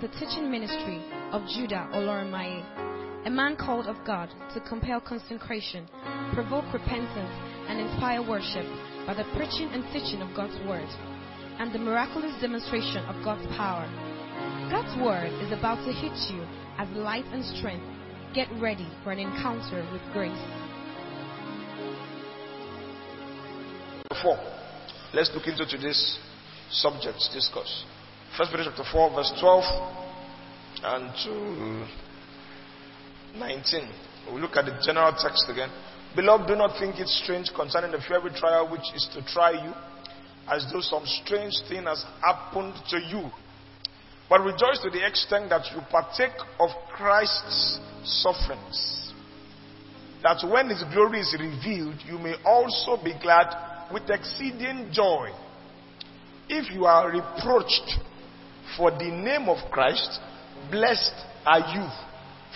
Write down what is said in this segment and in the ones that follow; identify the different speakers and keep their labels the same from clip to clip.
Speaker 1: to the teaching ministry of Judah Oloramaye, a man called of God to compel consecration, provoke repentance, and inspire worship by the preaching and teaching of God's word and the miraculous demonstration of God's power. God's word is about to hit you as light and strength. Get ready for an encounter with grace.
Speaker 2: 4. Let's look into today's subject discourse. First Peter chapter 4, verse 12 and to 19. We'll look at the general text again. Beloved, do not think it strange concerning the fiery trial which is to try you, as though some strange thing has happened to you. But rejoice to the extent that you partake of Christ's sufferings, that when his glory is revealed, you may also be glad with exceeding joy. If you are reproached for the name of Christ, blessed are you.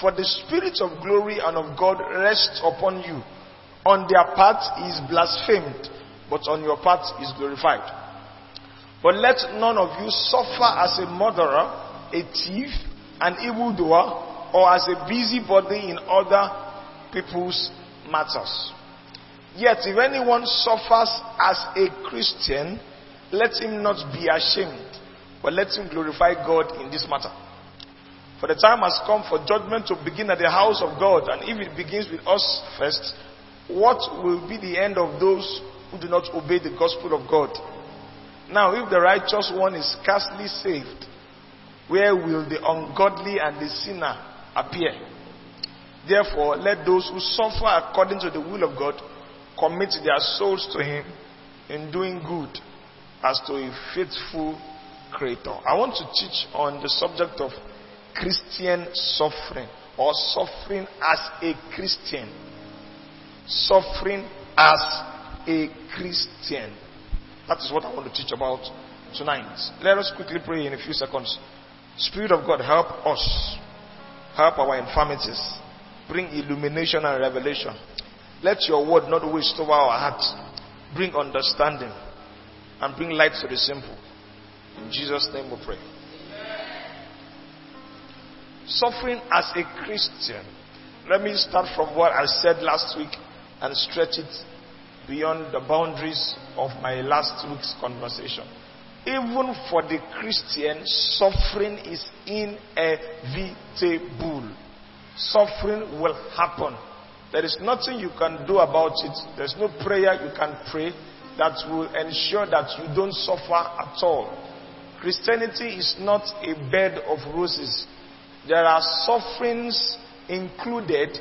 Speaker 2: For the Spirit of glory and of God rests upon you. On their part is blasphemed, but on your part is glorified. But let none of you suffer as a murderer, a thief, an evildoer, or as a busybody in other people's matters. Yet if anyone suffers as a Christian, let him not be ashamed, but let him glorify God in this matter. For the time has come for judgment to begin at the house of God, and if it begins with us first, what will be the end of those who do not obey the gospel of God? Now, if the righteous one is scarcely saved, where will the ungodly and the sinner appear? Therefore, let those who suffer according to the will of God commit their souls to Him in doing good as to a faithful Creator. I want to teach on the subject of Christian suffering or suffering as a Christian. Suffering as a Christian. That is what I want to teach about tonight. Let us quickly pray in a few seconds. Spirit of God, help us. Help our infirmities. Bring illumination and revelation. Let your word not waste over our hearts. Bring understanding and bring light to the simple. In Jesus' name we pray. Suffering as a Christian. Let me start from what I said last week and stretch it beyond the boundaries of my last week's conversation. Even for the Christian, suffering is inevitable. Suffering will happen. There is nothing you can do about it. There's no prayer you can pray that will ensure that you don't suffer at all. Christianity is not a bed of roses. There are sufferings included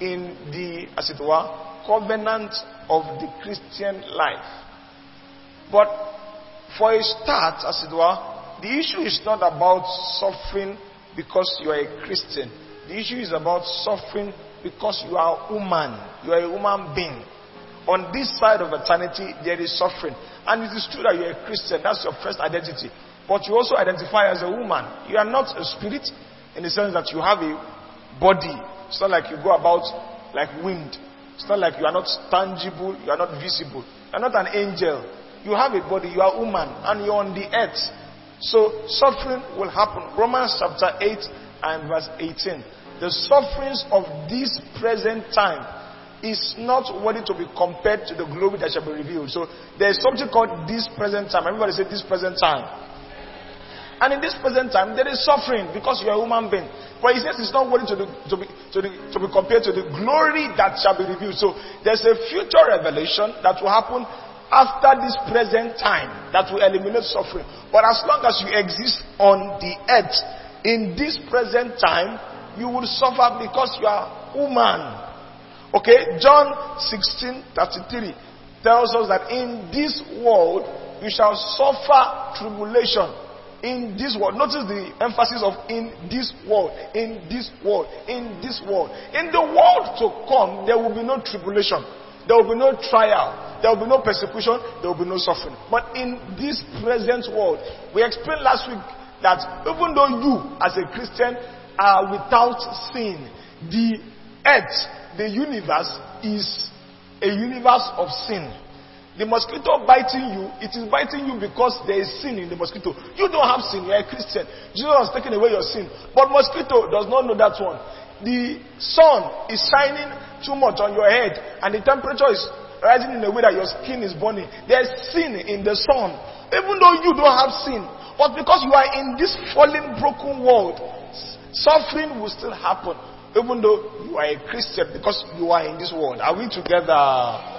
Speaker 2: in the, as it were, covenant of the Christian life. But for a start, as it were, the issue is not about suffering because you are a Christian. The issue is about suffering because you are a woman. You are a human being. On this side of eternity, there is suffering. And it is true that you are a Christian. That's your first identity. But you also identify as a woman. You are not a spirit in the sense that you have a body. It's not like you go about like wind. It's not like you are not tangible, you are not visible. You are not an angel. You have a body, you are a woman, and you're on the earth. So suffering will happen. Romans chapter 8 and verse 18. The sufferings of this present time is not worthy to be compared to the glory that shall be revealed. So there is something called this present time. Everybody say this present time. And in this present time, there is suffering because you are a human being. But he says it's not worthy to, to, be, to, to be compared to the glory that shall be revealed. So there's a future revelation that will happen after this present time that will eliminate suffering. But as long as you exist on the earth in this present time, you will suffer because you are human. Okay, John 16 33 tells us that in this world you shall suffer tribulation in this world. Notice the emphasis of in this world, in this world, in this world. In the world to come, there will be no tribulation, there will be no trial, there will be no persecution, there will be no suffering. But in this present world, we explained last week that even though you, as a Christian, are without sin, the earth, the universe, is a universe of sin. The mosquito biting you, it is biting you because there is sin in the mosquito. You don't have sin, you are a Christian. Jesus has taken away your sin. But mosquito does not know that one. The sun is shining too much on your head and the temperature is rising in a way that your skin is burning. There is sin in the sun. Even though you don't have sin, but because you are in this fallen, broken world, suffering will still happen. Even though you are a Christian, because you are in this world. Are we together?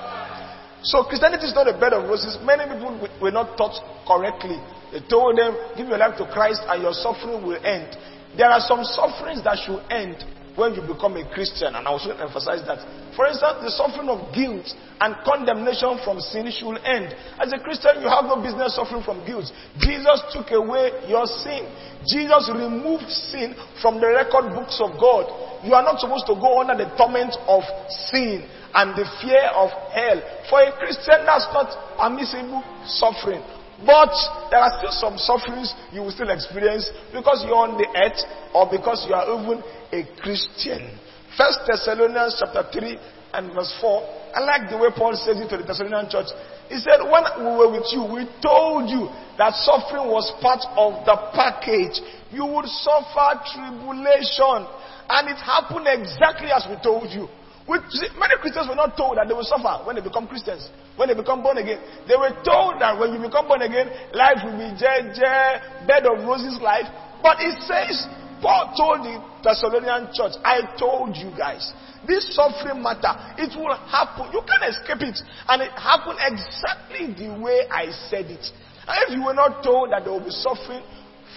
Speaker 2: So Christianity is not a bed of roses. Many people were not taught correctly. They told them, give your life to Christ and your suffering will end. There are some sufferings that should end when you become a Christian, and I soon emphasize that. For instance, the suffering of guilt and condemnation from sin should end. As a Christian, you have no business suffering from guilt. Jesus took away your sin. Jesus removed sin from the record books of God. You are not supposed to go under the torment of sin and the fear of hell. For a Christian, that's not permissible suffering. But there are still some sufferings you will still experience because you're on the earth or because you are even a Christian. First Thessalonians chapter 3 and verse 4. I like the way Paul says it to the Thessalonian church. He said, When we were with you, we told you that suffering was part of the package. You would suffer tribulation. And it happened exactly as we told you. Which, many Christians were not told that they will suffer when they become Christians, when they become born again. They were told that when you become born again, life will be bed of roses life. But it says, Paul told the Thessalonian church, I told you guys, this suffering matter, it will happen. You can't escape it. And it happened exactly the way I said it. And if you were not told that there will be suffering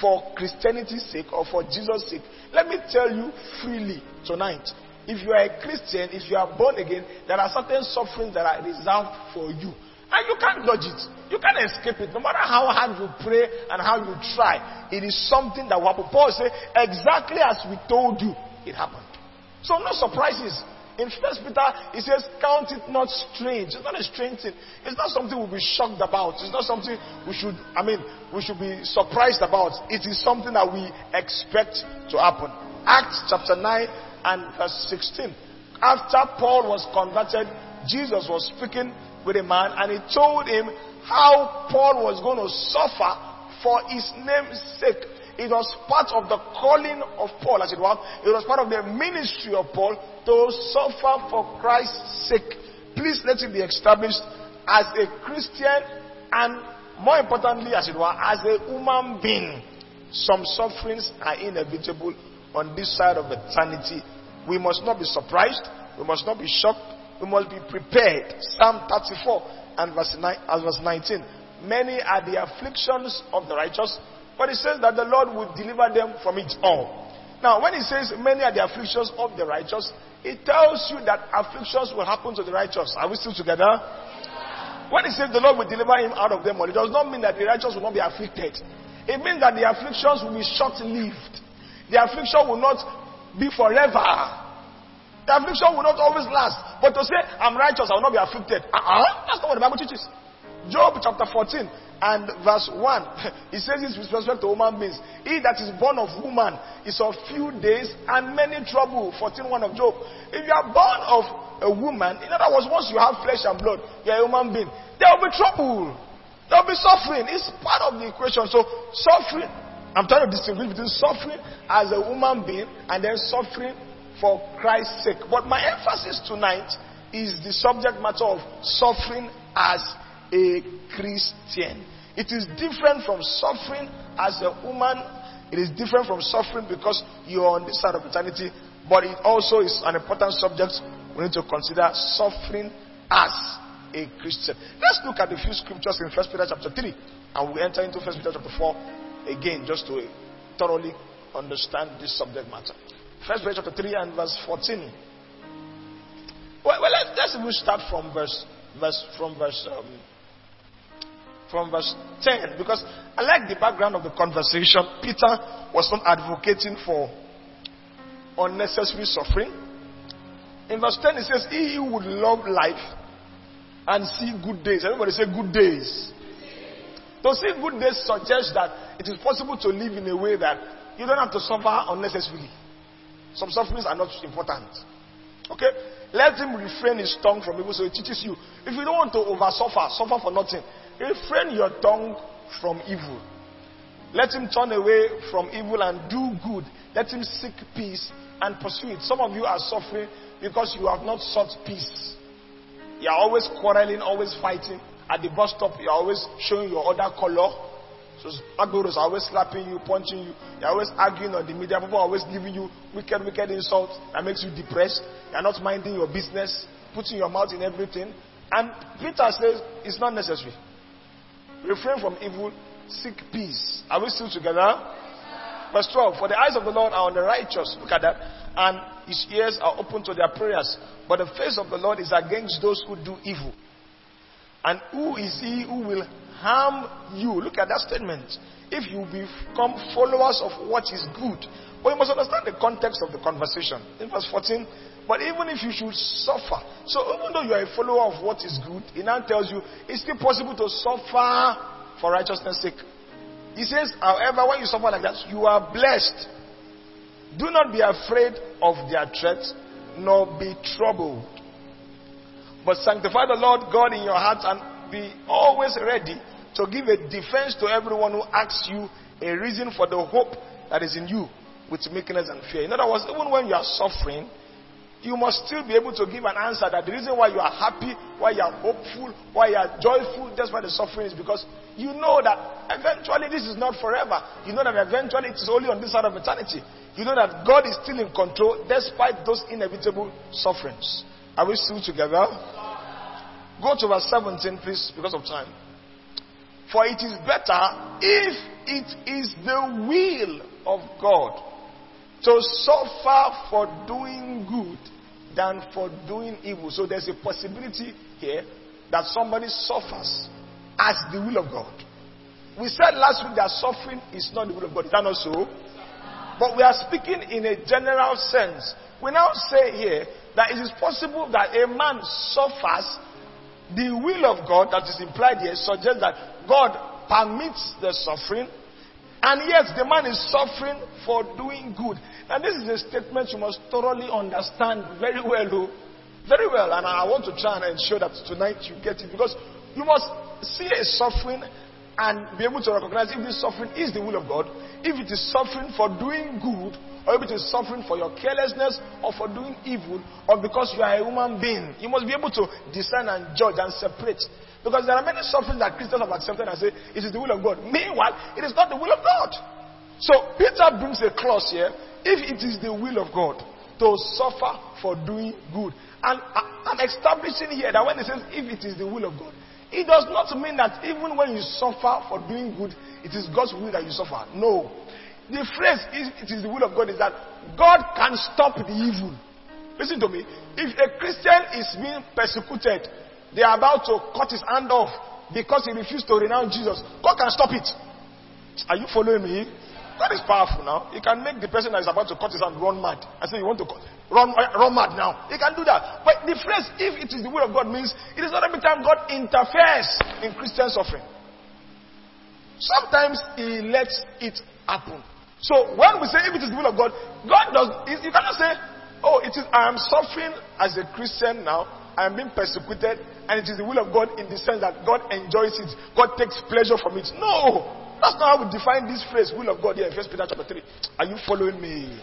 Speaker 2: for Christianity's sake or for Jesus' sake, let me tell you freely tonight if you are a Christian, if you are born again, there are certain sufferings that are reserved for you. And you can't dodge it. You can't escape it. No matter how hard you pray and how you try, it is something that will happen. Paul said, exactly as we told you, it happened. So no surprises. In First Peter, he says, count it not strange. It's not a strange thing. It's not something we'll be shocked about. It's not something we should, I mean, we should be surprised about. It is something that we expect to happen. Acts chapter 9 and verse 16. After Paul was converted, Jesus was speaking with a man and he told him how Paul was going to suffer for his name's sake. It was part of the calling of Paul, as it were. It was part of the ministry of Paul to suffer for Christ's sake. Please let it be established as a Christian and more importantly, as it were, as a human being. Some sufferings are inevitable on this side of eternity we must not be surprised. We must not be shocked. We must be prepared. Psalm 34 and verse, 9, and verse 19. Many are the afflictions of the righteous, but it says that the Lord will deliver them from it all. Now, when it says many are the afflictions of the righteous, it tells you that afflictions will happen to the righteous. Are we still together? When it says the Lord will deliver him out of them all, it does not mean that the righteous will not be afflicted. It means that the afflictions will be short lived. The affliction will not be forever. The affliction will not always last. But to say, I'm righteous, I will not be afflicted. Uh-uh. That's not what the Bible teaches. Job chapter 14 and verse 1. It says this with respect to human beings. He that is born of woman is of few days and many trouble. 14 1 of Job. If you are born of a woman, in other words, once you have flesh and blood, you are a human being. There will be trouble. There will be suffering. It's part of the equation. So suffering I'm trying to distinguish between suffering as a human being and then suffering for Christ's sake. But my emphasis tonight is the subject matter of suffering as a Christian. It is different from suffering as a woman. It is different from suffering because you are on this side of eternity. But it also is an important subject we need to consider suffering as a Christian. Let's look at a few scriptures in 1 Peter chapter 3 and we enter into 1 Peter chapter 4 again just to thoroughly understand this subject matter. First Peter chapter 3 and verse 14. Well, well let's, let's start from verse, verse from verse um, from verse 10 because I like the background of the conversation. Peter was not advocating for unnecessary suffering. In verse 10 it says, He would love life and see good days. Everybody say good days. To see good days suggests that it is possible to live in a way that you don't have to suffer unnecessarily. Some sufferings are not important. Okay? Let him refrain his tongue from evil so it teaches you. If you don't want to over suffer, suffer for nothing, refrain your tongue from evil. Let him turn away from evil and do good. Let him seek peace and pursue it. Some of you are suffering because you have not sought peace. You are always quarreling, always fighting. At the bus stop, you are always showing your other color. So Agberos are always slapping you, punching you. You're always arguing on the media. People are always giving you wicked, wicked insults that makes you depressed. You're not minding your business, putting your mouth in everything. And Peter says it's not necessary. Refrain from evil, seek peace. Are we still together? Verse 12. For the eyes of the Lord are on the righteous. Look at that. And his ears are open to their prayers. But the face of the Lord is against those who do evil. And who is he who will harm you? Look at that statement. If you become followers of what is good. But you must understand the context of the conversation. In verse 14, but even if you should suffer, so even though you are a follower of what is good, he now tells you it's still possible to suffer for righteousness' sake. He says, however, when you suffer like that, you are blessed. Do not be afraid of their threats, nor be troubled. But sanctify the Lord God in your hearts and be always ready to give a defense to everyone who asks you a reason for the hope that is in you with meekness and fear. In other words, even when you are suffering, you must still be able to give an answer that the reason why you are happy, why you are hopeful, why you are joyful, that's why the suffering is because you know that eventually this is not forever. You know that eventually it is only on this side of eternity. You know that God is still in control despite those inevitable sufferings. Are we still together? Go to verse 17, please, because of time. For it is better if it is the will of God to suffer for doing good than for doing evil. So there's a possibility here that somebody suffers as the will of God. We said last week that suffering is not the will of God. Is that not so? But we are speaking in a general sense. We now say here that it is possible that a man suffers the will of God that is implied here suggests that God permits the suffering and yet the man is suffering for doing good. Now this is a statement you must thoroughly understand very well. Oh. Very well. And I want to try and ensure that tonight you get it. Because you must see a suffering and be able to recognize if this suffering is the will of God, if it is suffering for doing good, or if it is suffering for your carelessness or for doing evil, or because you are a human being. You must be able to discern and judge and separate. Because there are many sufferings that Christians have accepted and say, it is the will of God. Meanwhile, it is not the will of God. So Peter brings a clause here, if it is the will of God to suffer for doing good. And uh, I'm establishing here that when it says if it is the will of God, it does not mean that even when you suffer for doing good, it is God's will that you suffer. No. The phrase, is, it is the will of God, is that God can stop the evil. Listen to me. If a Christian is being persecuted, they are about to cut his hand off because he refused to renounce Jesus. God can stop it. Are you following me? God is powerful now. He can make the person that is about to cut his hand run mad. I say you want to cut, run, eh, run mad now. He can do that. But the phrase, if it is the will of God, means it is not every time God interferes in Christian suffering. Sometimes He lets it happen. So when we say if it is the will of God, God does, you cannot say, oh, it is, I am suffering as a Christian now, I am being persecuted, and it is the will of God in the sense that God enjoys it, God takes pleasure from it. No! That's not how we define this phrase, will of God, here in 1 Peter chapter 3. Are you following me?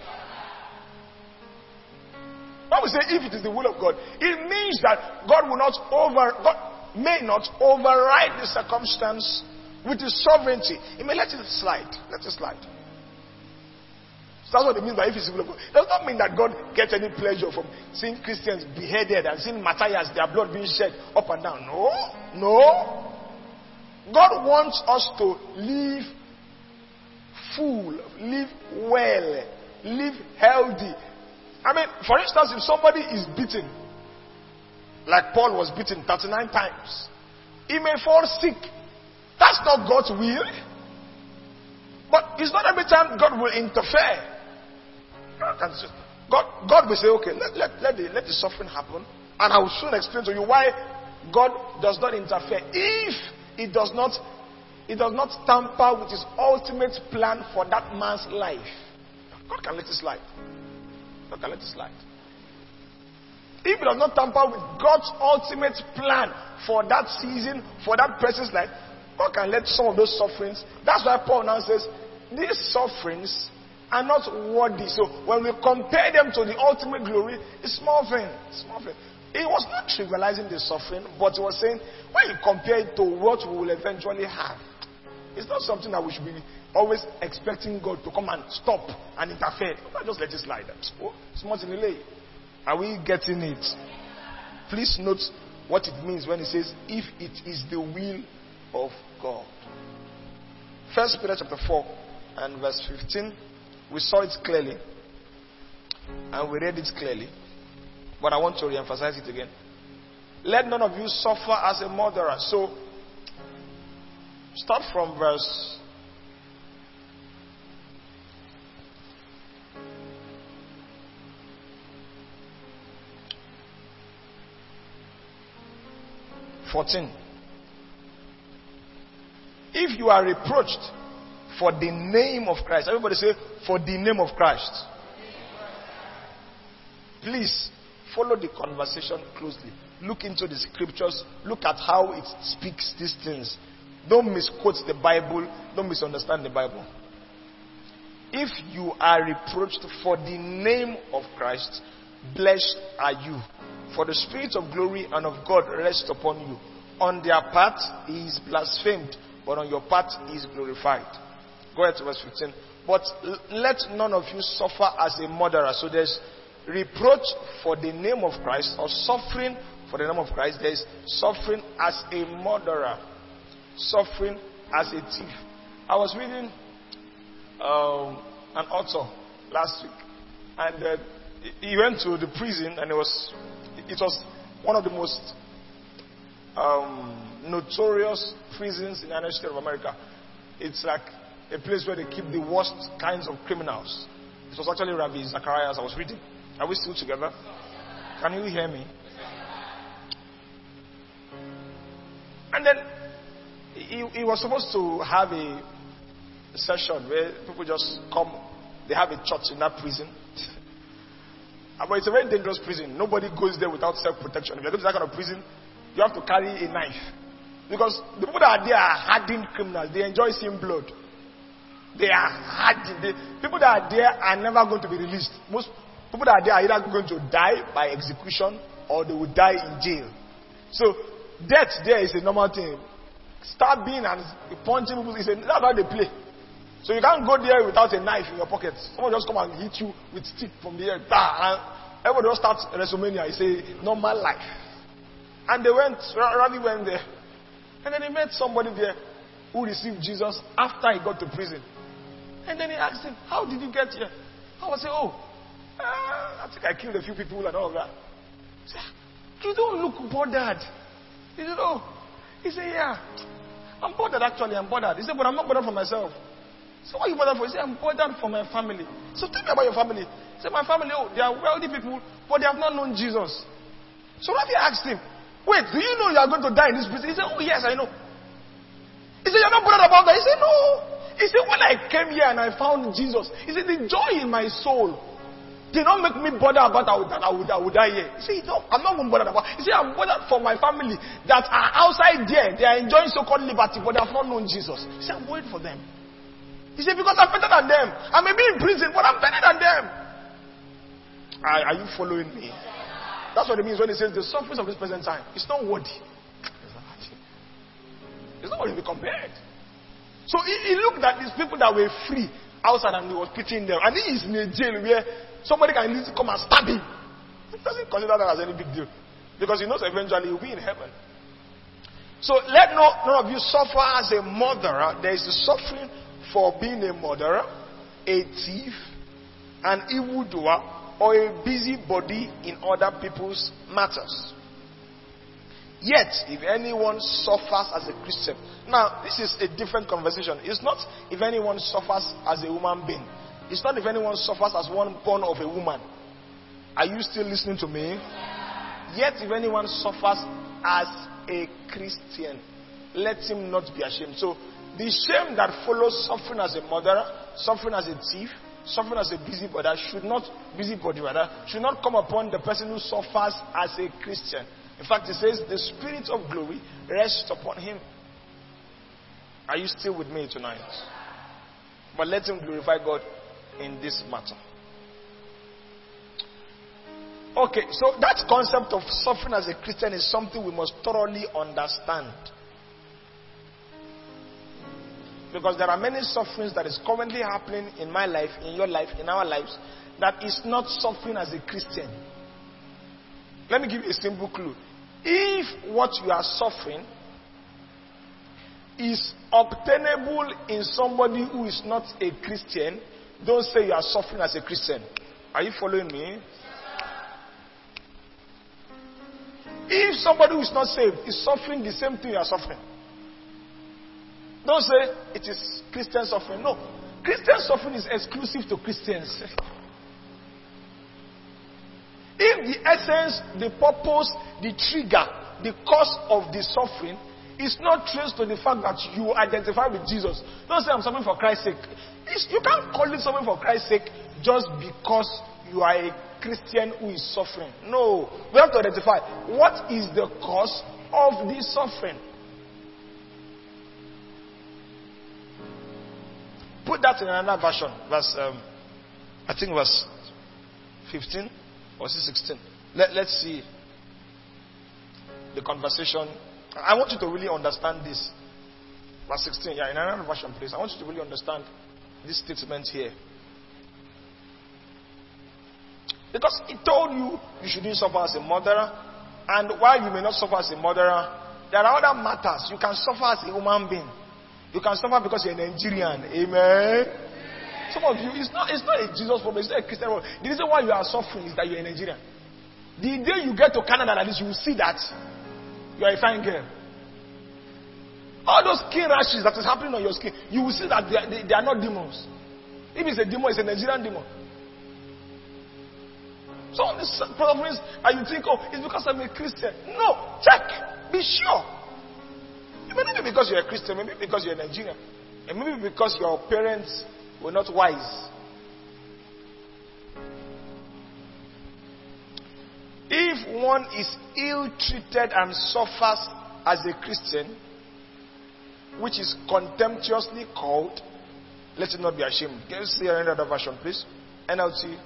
Speaker 2: When we say if it is the will of God, it means that God will not over, God may not override the circumstance with his sovereignty. He may let it slide. Let it slide. So that's what it means by if it's will of God. It does not mean that God gets any pleasure from seeing Christians beheaded and seeing Matthias, their blood being shed up and down. No, no. God wants us to live full, live well, live healthy. I mean, for instance, if somebody is beaten, like Paul was beaten 39 times, he may fall sick. That's not God's will. But it's not every time God will interfere. God, God will say, okay, let, let, let, the, let the suffering happen. And I will soon explain to you why God does not interfere. If it does not, it does not tamper with his ultimate plan for that man's life. God can let it slide. Can let it slide. if it does not tamper with God's ultimate plan for that season, for that person's life, God can let some of those sufferings. That's why Paul now says, these sufferings are not worthy. So when we compare them to the ultimate glory, it's small thing. Small thing. He was not trivializing the suffering, but he was saying, when you compare it to what we will eventually have, it's not something that we should be always expecting God to come and stop and interfere. Not just let it slide. Oh, small in delay. Are we getting it? Please note what it means when it says, if it is the will of God. First Peter chapter 4 and verse 15, we saw it clearly and we read it clearly, but I want to re-emphasize it again. Let none of you suffer as a murderer. So, start from verse Fourteen. If you are reproached for the name of Christ, everybody say, for the name of Christ. Please follow the conversation closely. Look into the scriptures. Look at how it speaks these things. Don't misquote the Bible. Don't misunderstand the Bible. If you are reproached for the name of Christ, blessed are you. For the Spirit of glory and of God rests upon you. On their part, he is blasphemed but on your part is glorified. Go ahead to verse 15. But let none of you suffer as a murderer. So there's reproach for the name of Christ or suffering for the name of Christ. There's suffering as a murderer, suffering as a thief. I was reading um, an author last week, and uh, he went to the prison, and he was it was one of the most um, notorious prisons in the United States of America. It's like a place where they keep the worst kinds of criminals. It was actually Ravi Zacharias I was reading. Are we still together? Can you hear me? And then he, he was supposed to have a session where people just come, they have a church in that prison. Uh, but it's a very dangerous prison. Nobody goes there without self protection. If you're going to that kind of prison, you have to carry a knife. Because the people that are there are hardened criminals. They enjoy seeing blood. They are hardened. People that are there are never going to be released. Most people that are there are either going to die by execution or they will die in jail. So death there is a normal thing. Stabbing and punching people is a, that's how they play. So you can't go there without a knife in your pocket. Someone just come and hit you with stick from the air. And everybody just starts WrestleMania. It's a normal life. And they went, Ravi went there. And then he met somebody there who received Jesus after he got to prison. And then he asked him, How did you get here? I was saying, Oh, uh, I think I killed a few people and all of that. He said, You don't look bothered. He said, Oh. He said, Yeah. I'm bothered actually, I'm bothered. He said, But I'm not bothered for myself. So what are you bothered for? He said, I'm bothered for my family. So tell me about your family. He said, My family, oh, they are wealthy people, but they have not known Jesus. So Ravi asked him, Wait, do you know you are going to die in this prison? He said, Oh, yes, I know. He said, You're not bothered about that. He said, No. He said, When I came here and I found Jesus, he said, The joy in my soul did not make me bother about that I would, I would, die here. He said, no, I'm not even bothered about He said, I'm bothered for my family that are outside there. They are enjoying so called liberty, but they have not known Jesus. He said, I'm worried for them. He said, Because I'm better than them. I may be in prison, but I'm better than them. Are, are you following me? That's what it means when it says the sufferings of this present time. It's not worthy. It's not worthy to be compared. So he, he, looked at these people that were free outside and he was pitying them. And he is in a jail where somebody can come and stab him. He doesn't consider that as any big deal. Because he knows eventually he'll be in heaven. So let no, none of you suffer as a murderer. There is a suffering for being a murderer, a thief, an evildoer, or a busybody in other people's matters. Yet, if anyone suffers as a Christian, now this is a different conversation. It's not if anyone suffers as a human being, it's not if anyone suffers as one born of a woman. Are you still listening to me? Yet, if anyone suffers as a Christian, let him not be ashamed. So, the shame that follows suffering as a murderer, suffering as a thief, suffering as a busybody should not busybody rather should not come upon the person who suffers as a Christian. In fact, it says the spirit of glory rests upon him. Are you still with me tonight? But let him glorify God in this matter. Okay, so that concept of suffering as a Christian is something we must thoroughly understand. Because there are many sufferings that is currently happening in my life, in your life, in our lives, that is not suffering as a Christian. Let me give you a simple clue. If what you are suffering is obtainable in somebody who is not a Christian, don't say you are suffering as a Christian. Are you following me? If somebody who is not saved is suffering the same thing you are suffering, don't say it is Christian suffering. No. Christian suffering is exclusive to Christians. If the essence, the purpose, the trigger, the cause of the suffering is not traced to the fact that you identify with Jesus, don't say I'm suffering for Christ's sake. It's, you can't call it suffering for Christ's sake just because you are a Christian who is suffering. No. We have to identify what is the cause of this suffering. Put that in another version. Verse, um, I think verse 15 or 16. Let, let's see the conversation. I want you to really understand this. Verse 16. Yeah, in another version, please. I want you to really understand this statement here. Because he told you you shouldn't suffer as a murderer. And while you may not suffer as a murderer, there are other matters. You can suffer as a human being. You can suffer because you're a Nigerian. Amen. Some of you, it's not, it's not a Jesus problem, it's not a Christian problem. The reason why you are suffering is that you're a Nigerian. The day you get to Canada like this, you will see that you are a fine girl. All those skin rashes that is happening on your skin, you will see that they are, they, they are not demons. If it's a demon, it's a Nigerian demon. So on this problems, and you think, oh, it's because I'm a Christian. No, check. Be sure. It may not be because you're a Christian, maybe because you're a Nigerian. And maybe because your parents were not wise. If one is ill treated and suffers as a Christian, which is contemptuously called, let it not be ashamed. Can you see another version, please? NLT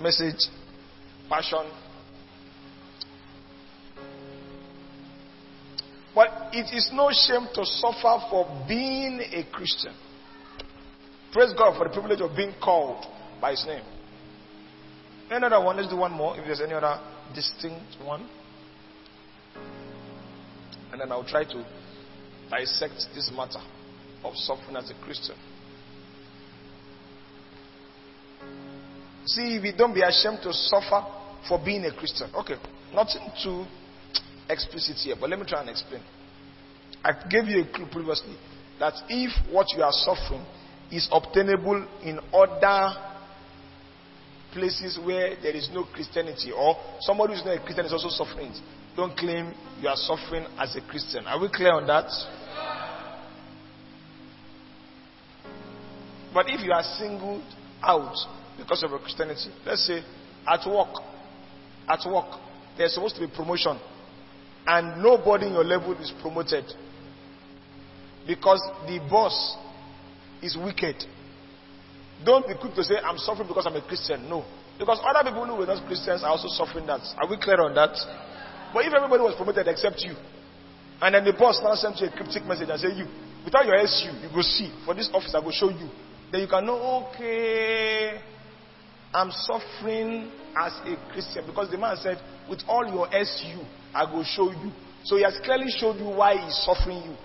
Speaker 2: message passion. But it is no shame to suffer for being a Christian. Praise God for the privilege of being called by His name. Another one, let's do one more if there's any other distinct one. And then I'll try to dissect this matter of suffering as a Christian. See, we don't be ashamed to suffer for being a Christian. Okay, nothing too explicit here, but let me try and explain. I gave you a clue previously that if what you are suffering is obtainable in other places where there is no Christianity, or somebody who is not a Christian is also suffering, don't claim you are suffering as a Christian. Are we clear on that? But if you are singled out because of your Christianity, let's say at work, at work, there's supposed to be promotion, and nobody in your level is promoted because the boss is wicked. Don't be quick to say, I'm suffering because I'm a Christian. No. Because other people who were not Christians are also suffering that. Are we clear on that? But if everybody was promoted except you, and then the boss now sends you a cryptic message and say, You, without your SU, you go see. For this office, I will show you. Then you can know, okay, I'm suffering as a Christian because the man said, with all your SU, I will show you. So he has clearly showed you why he's suffering you.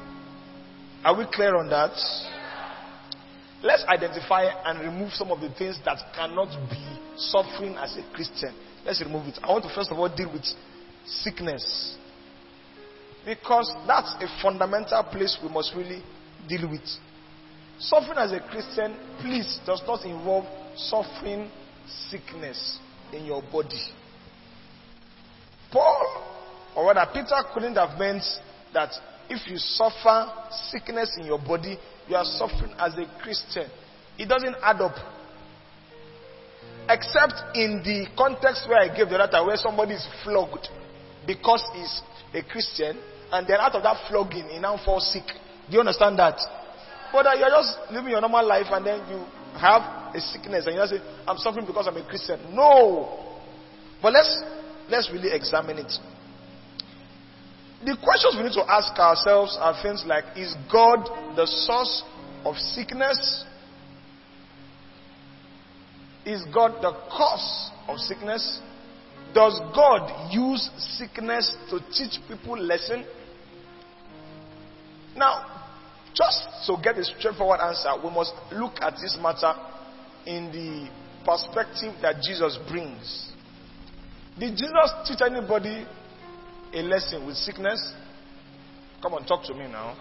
Speaker 2: Are we clear on that? Let's identify and remove some of the things that cannot be suffering as a Christian. Let's remove it. I want to first of all deal with sickness. Because that's a fundamental place we must really deal with. Suffering as a Christian, please, does not involve suffering sickness in your body. Or rather, Peter couldn't have meant that if you suffer sickness in your body, you are suffering as a Christian. It doesn't add up. Except in the context where I gave the letter, where somebody is flogged because he's a Christian, and then out of that flogging, he now falls sick. Do you understand that? But you're just living your normal life, and then you have a sickness, and you say, "I'm suffering because I'm a Christian." No. But let's let's really examine it. The questions we need to ask ourselves are things like: Is God the source of sickness? Is God the cause of sickness? Does God use sickness to teach people lesson? Now, just to get a straightforward answer, we must look at this matter in the perspective that Jesus brings. Did Jesus teach anybody a lesson with sickness? Come on, talk to me now.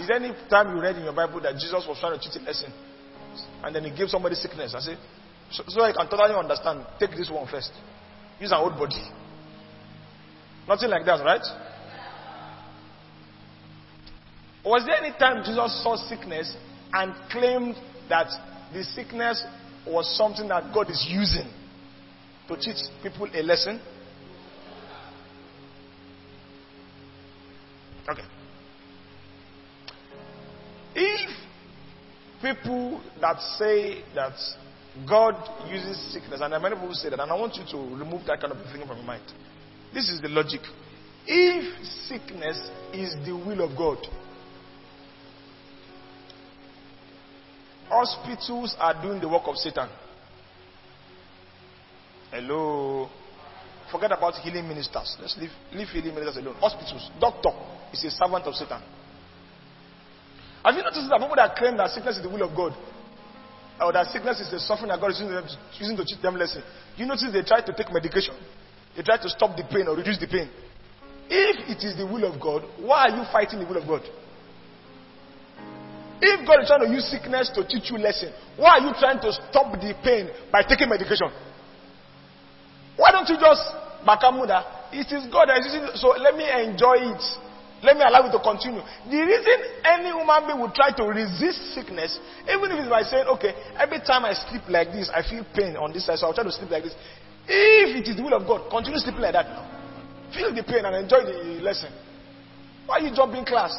Speaker 2: Is there any time you read in your Bible that Jesus was trying to teach a lesson and then he gave somebody sickness? I say, so, so I can totally understand. Take this one first. Use an old body. Nothing like that, right? Was there any time Jesus saw sickness and claimed that the sickness was something that God is using to teach people a lesson? Okay. If people that say that God uses sickness, and many people say that, and I want you to remove that kind of thinking from your mind. This is the logic. If sickness is the will of God, hospitals are doing the work of Satan. Hello. Forget about healing ministers. Let's leave, leave healing ministers alone. Hospitals. Doctor is a servant of Satan. Have you noticed that people that claim that sickness is the will of God, or that sickness is the suffering that God is using, them, using to teach them lesson, you notice they try to take medication. They try to stop the pain or reduce the pain. If it is the will of God, why are you fighting the will of God? If God is trying to use sickness to teach you lesson, why are you trying to stop the pain by taking medication? Why don't you just bakamuda? It is God that is using so let me enjoy it. Let me allow it to continue. The reason any human being would try to resist sickness, even if it's by saying, okay, every time I sleep like this, I feel pain on this side, so I'll try to sleep like this. If it is the will of God, continue sleeping like that now. Feel the pain and enjoy the lesson. Why are you jumping class?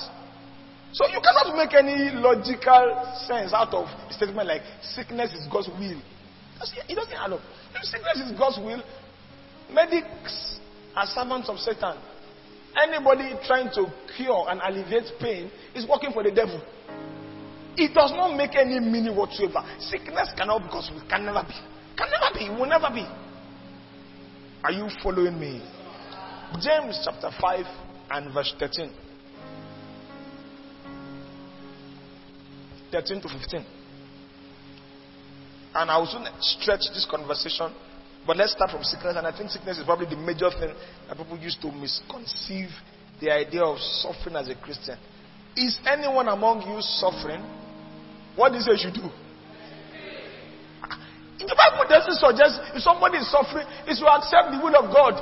Speaker 2: So you cannot make any logical sense out of a statement like sickness is God's will. It doesn't add up. If sickness is God's will, medics are servants of Satan. Anybody trying to cure and alleviate pain is working for the devil. It does not make any meaning whatsoever. Sickness cannot be God's will. Can never be. Can never be. Will never be. Are you following me? James chapter 5 and verse 13. 13 to 15. And I will soon stretch this conversation but let's start from sickness, and I think sickness is probably the major thing that people use to misconceive the idea of suffering as a Christian. Is anyone among you suffering? What do you say you should do? The Bible doesn't suggest if somebody is suffering, is to accept the will of God.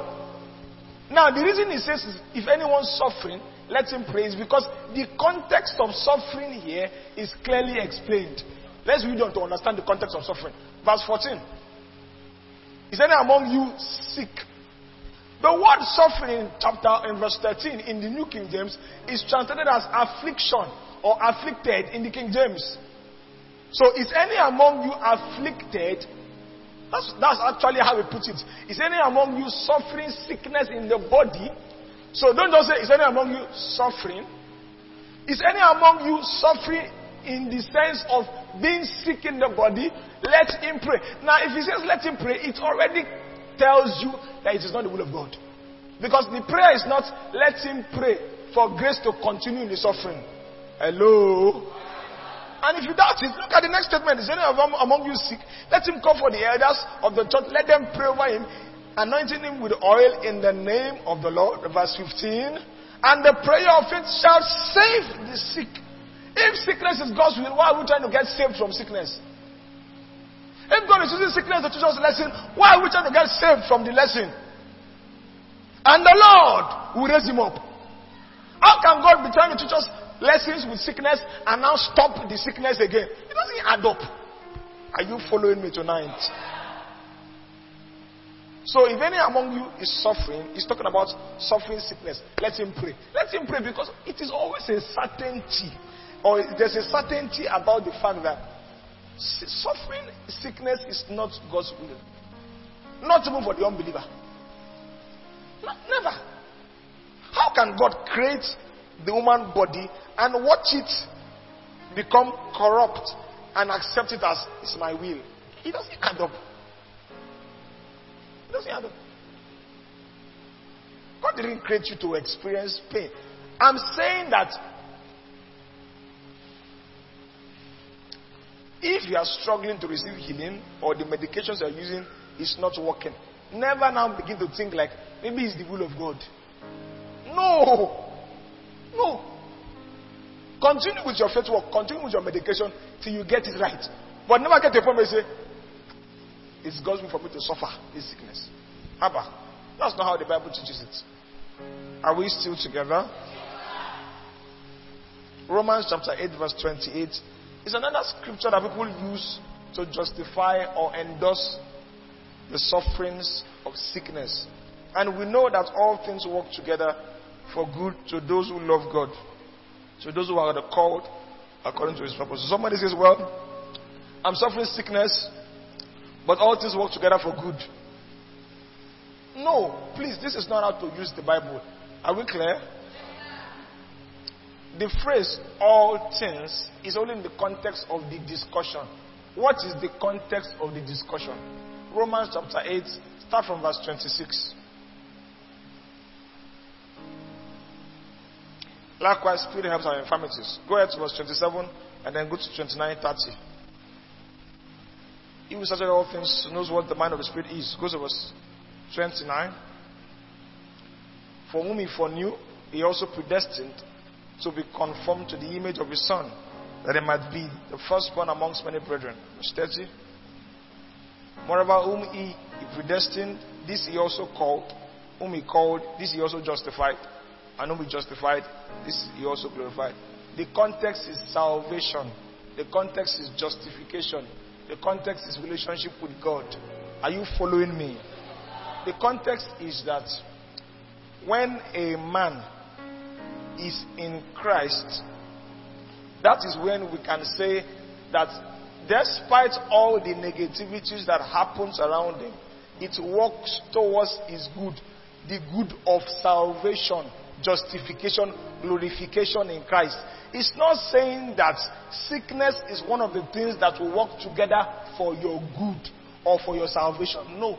Speaker 2: Now, the reason it says if anyone's suffering, let him praise because the context of suffering here is clearly explained. Let's read on to understand the context of suffering. Verse 14. Is any among you sick? The word suffering in chapter in verse 13 in the New King James is translated as affliction or afflicted in the King James. So is any among you afflicted? That's, that's actually how we put it. Is any among you suffering sickness in the body? So don't just say, is any among you suffering? Is any among you suffering in the sense of being sick in the body, let him pray. Now, if he says let him pray, it already tells you that it is not the will of God. Because the prayer is not let him pray for grace to continue in the suffering. Hello? And if you doubt it, look at the next statement. Is any of them among you sick? Let him call for the elders of the church. Let them pray over him, anointing him with oil in the name of the Lord. Verse 15. And the prayer of faith shall save the sick if sickness is God's will, why are we trying to get saved from sickness? If God is using sickness to teach us a lesson, why are we trying to get saved from the lesson? And the Lord will raise him up. How can God be trying to teach us lessons with sickness and now stop the sickness again? It doesn't add up. Are you following me tonight? So if any among you is suffering, he's talking about suffering sickness. Let him pray. Let him pray because it is always a certainty, or there's a certainty about the fact that suffering sickness is not God's will. Not even for the unbeliever. Never. How can God create the human body and watch it become corrupt and accept it as it's my will? He doesn't add up. It doesn't add up. God didn't create you to experience pain. I'm saying that if you are struggling to receive healing or the medications you're using is not working, never now begin to think like maybe it's the will of God. No. No. Continue with your faith work, continue with your medication till you get it right. But never get to a point where you say, it's God's will for me to suffer this sickness. Abba. That's not how the Bible teaches it. Are we still together? Romans chapter 8, verse 28 is another scripture that people use to justify or endorse the sufferings of sickness. And we know that all things work together for good to those who love God, to those who are called according to his purpose. Somebody says, Well, I'm suffering sickness, but all things work together for good. No, please, this is not how to use the Bible. Are we clear? The phrase all things is only in the context of the discussion. What is the context of the discussion? Romans chapter 8, start from verse 26. Likewise, Spirit helps our infirmities. Go ahead to verse 27 and then go to 29, 30. He who searches all things knows what the mind of the Spirit is. Go to verse 29. For whom he foreknew, he also predestined to be conformed to the image of his Son, that he might be the firstborn amongst many brethren. Verse 30. Moreover, whom he, he predestined, this he also called. Whom he called, this he also justified. And whom he justified, this he also glorified. The context is salvation. The context is justification. The context is relationship with God. Are you following me? The context is that when a man is in Christ, that is when we can say that despite all the negativities that happens around him, it works towards his good, the good of salvation, justification, glorification in Christ. It's not saying that sickness is one of the things that will work together for your good or for your salvation. No.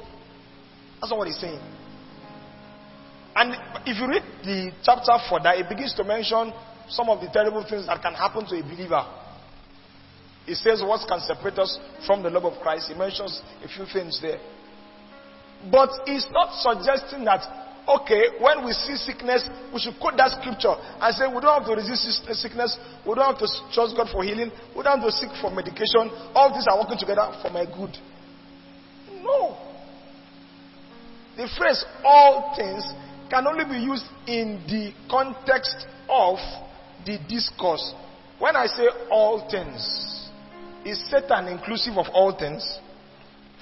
Speaker 2: That's not what he's saying. And if you read the chapter further, it begins to mention some of the terrible things that can happen to a believer. It says, What can separate us from the love of Christ? He mentions a few things there. But it's not suggesting that, okay, when we see sickness, we should quote that scripture and say, We don't have to resist sickness, we don't have to trust God for healing, we don't have to seek for medication. All these are working together for my good. No. The phrase all things can only be used in the context of the discourse. When I say all things, is Satan inclusive of all things?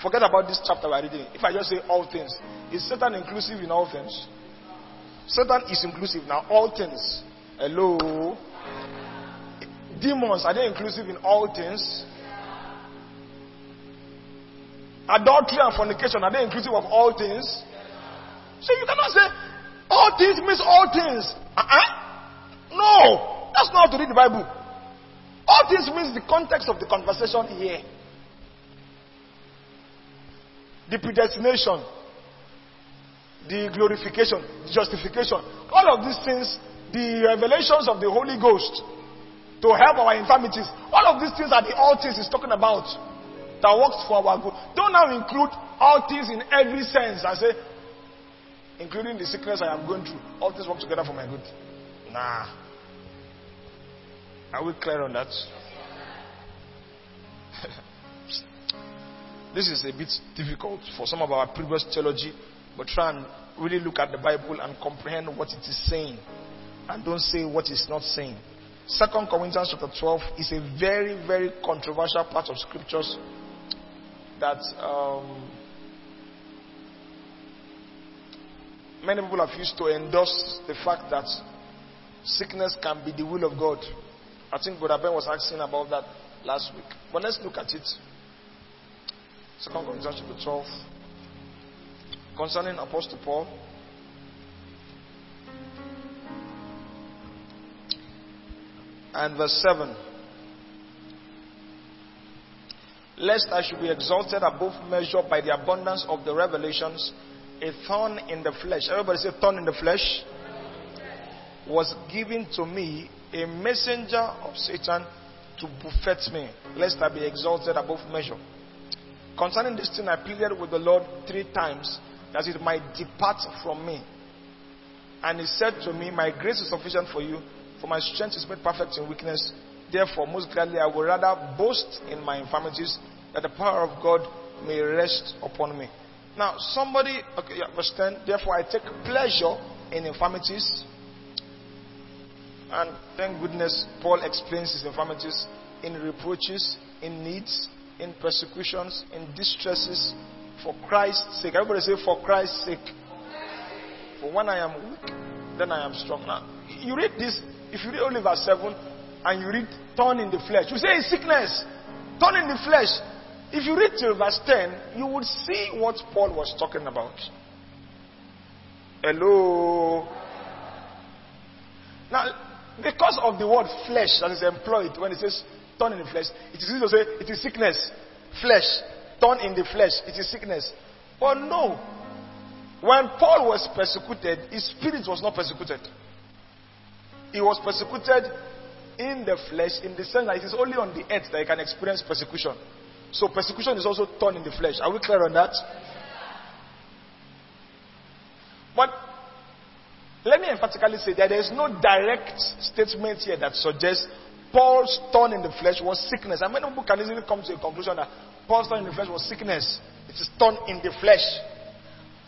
Speaker 2: Forget about this chapter we're reading. If I just say all things, is Satan inclusive in all things? Satan is inclusive now, all things. Hello? Demons, are they inclusive in all things? Adultery and fornication, are they inclusive of all things? So you cannot say all things means all things. Uh-uh. No, that's not how to read the Bible. All things means the context of the conversation here. The predestination, the glorification, the justification, all of these things, the revelations of the Holy Ghost to help our infirmities, all of these things are the all things he's talking about that works for our good. Don't now include all things in every sense and say, including the sickness I am going through. All things work together for my good. Nah. Are we clear on that? this is a bit difficult for some of our previous theology, but try and really look at the Bible and comprehend what it is saying. And don't say what it's not saying. Second Corinthians chapter 12 is a very, very controversial part of scriptures that um, many people have used to endorse the fact that sickness can be the will of God. I think Brother Ben was asking about that last week. But let's look at it. Second Corinthians chapter 12. Concerning Apostle Paul. And verse 7. Lest I should be exalted above measure by the abundance of the revelations, a thorn in the flesh. Everybody say, thorn in the flesh. Was given to me, a messenger of Satan to buffet me, lest I be exalted above measure. Concerning this thing, I pleaded with the Lord three times that it might depart from me. And he said to me, My grace is sufficient for you, for my strength is made perfect in weakness. Therefore, most gladly, I will rather boast in my infirmities, that the power of God may rest upon me. Now, somebody, okay, yeah, verse 10, therefore I take pleasure in infirmities. And thank goodness, Paul explains his infirmities in reproaches, in needs, in persecutions, in distresses, for Christ's sake. Everybody say, for Christ's sake. For when I am weak, then I am strong. Now, you read this, if you read only verse 7, and you read thorn in the flesh, you say sickness. Thorn in the flesh. If you read till verse 10, you would see what Paul was talking about. Hello. Now, because of the word flesh that is employed when it says thorn in the flesh, it is easy to say it is sickness. Flesh. Thorn in the flesh. It is sickness. But no. When Paul was persecuted, his spirit was not persecuted. He was persecuted in the flesh in the sense that it is only on the earth that he can experience persecution. So persecution is also thorn in the flesh. Are we clear on that? But let me emphatically say that there is no direct statement here that suggests Paul's thorn in the flesh was sickness. And many people can easily come to a conclusion that Paul's thorn in the flesh was sickness. It is thorn in the flesh.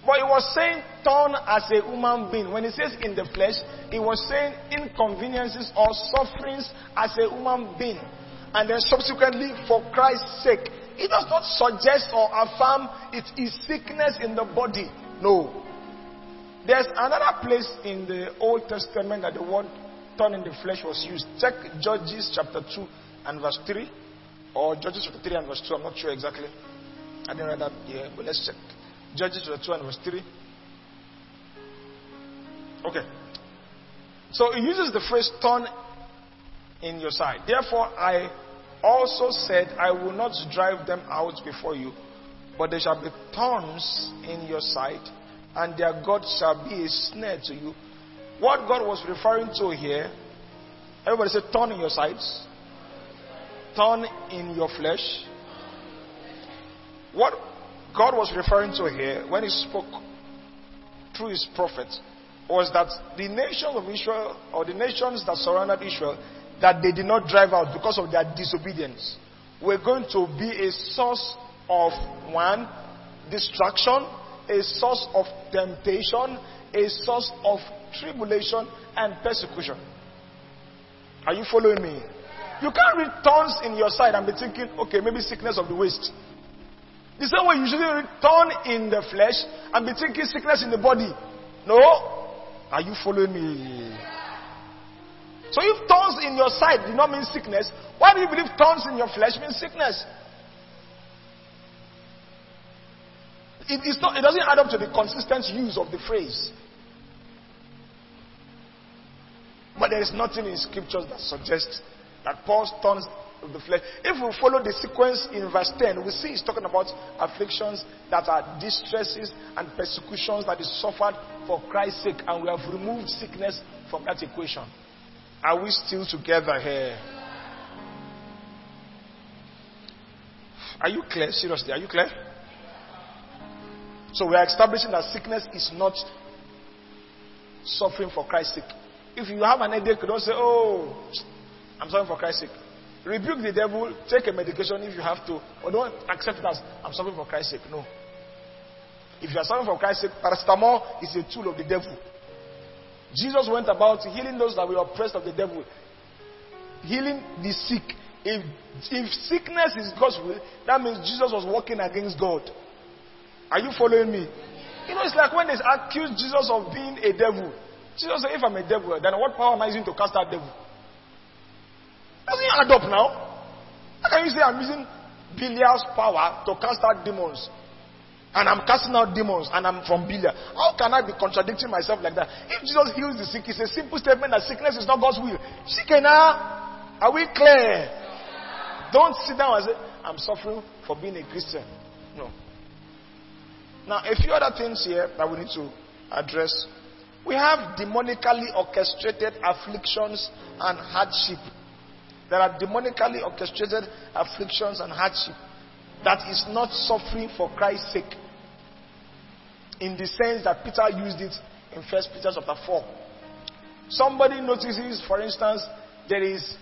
Speaker 2: But he was saying thorn as a human being. When he says in the flesh, he was saying inconveniences or sufferings as a human being and then subsequently for Christ's sake. It does not suggest or affirm it is sickness in the body. No. There's another place in the Old Testament that the word "turn in the flesh was used. Check Judges chapter 2 and verse 3. Or Judges chapter 3 and verse 2. I'm not sure exactly. I didn't read that here, but let's check. Judges chapter 2 and verse 3. Okay. So it uses the phrase "turn in your side. Therefore, I also said, I will not drive them out before you, but there shall be thorns in your side, and their God shall be a snare to you. What God was referring to here, everybody say, thorn in your sides, thorn in your flesh. What God was referring to here when He spoke through His prophet was that the nation of Israel, or the nations that surrounded Israel, that they did not drive out because of their disobedience were going to be a source of one, distraction, a source of temptation, a source of tribulation and persecution. Are you following me? You can't read thorns in your side and be thinking, okay, maybe sickness of the waist. The same way you usually read thorn in the flesh and be thinking sickness in the body. No? Are you following me? So if thorns in your side do not mean sickness, why do you believe thorns in your flesh mean sickness? It, not, it doesn't add up to the consistent use of the phrase. But there is nothing in scriptures that suggests that Paul's thorns of the flesh. If we follow the sequence in verse 10, we see he's talking about afflictions that are distresses and persecutions that is suffered for Christ's sake, and we have removed sickness from that equation. Are we still together here? Are you clear? Seriously, are you clear? So we are establishing that sickness is not suffering for Christ's sake. If you have an headache, don't say, Oh, I'm suffering for Christ's sake. Rebuke the devil, take a medication if you have to, or don't accept it as I'm suffering for Christ's sake. No. If you are suffering for Christ's sake, paracetamol is a tool of the devil. Jesus went about healing those that were oppressed of the devil, healing the sick. If, if sickness is God's will, that means Jesus was working against God. Are you following me? You know, it's like when they accuse Jesus of being a devil. Jesus said, if I'm a devil, then what power am I using to cast out devil? Doesn't add up now? How can you say I'm using Belial's power to cast out demons? And I'm casting out demons and I'm from Belial. How can I be contradicting myself like that? If Jesus heals the sick, it's a simple statement that sickness is not God's will. Shikena, are we clear? Don't sit down and say, I'm suffering for being a Christian. No. Now, a few other things here that we need to address. We have demonically orchestrated afflictions and hardship. There are demonically orchestrated afflictions and hardship that is not suffering for Christ's sake. In the sense that Peter used it in First Peter chapter 4. Somebody notices, for instance, there is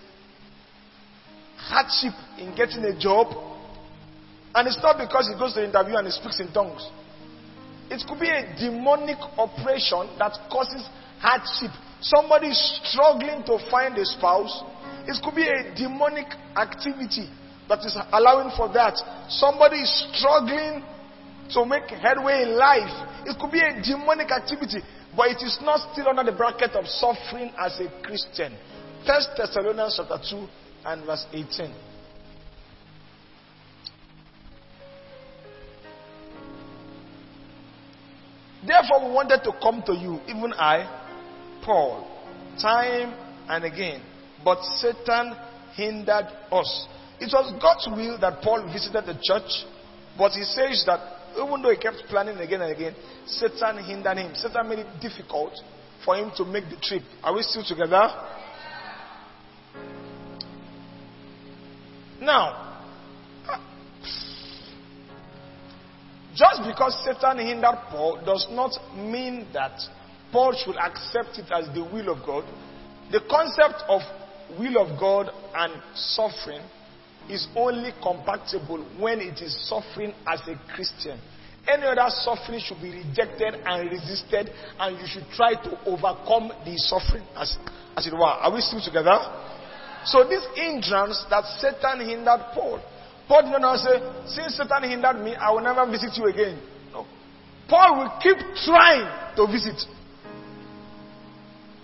Speaker 2: hardship in getting a job, and it's not because he goes to the interview and he speaks in tongues. It could be a demonic operation that causes hardship. Somebody is struggling to find a spouse. It could be a demonic activity that is allowing for that. Somebody is struggling to make headway in life. It could be a demonic activity, but it is not still under the bracket of suffering as a Christian. First Thessalonians chapter 2 and verse 18. Therefore, we wanted to come to you, even I, Paul, time and again. But Satan hindered us. It was God's will that Paul visited the church, but he says that even though he kept planning again and again, Satan hindered him. Satan made it difficult for him to make the trip. Are we still together? Now, just because Satan hindered Paul does not mean that Paul should accept it as the will of God. The concept of will of God and suffering is only compatible when it is suffering as a Christian. Any other suffering should be rejected and resisted, and you should try to overcome the suffering, as, as it were. Are we still together? So, this hindrance that Satan hindered Paul, Paul did not say, Since Satan hindered me, I will never visit you again. No. Paul will keep trying to visit.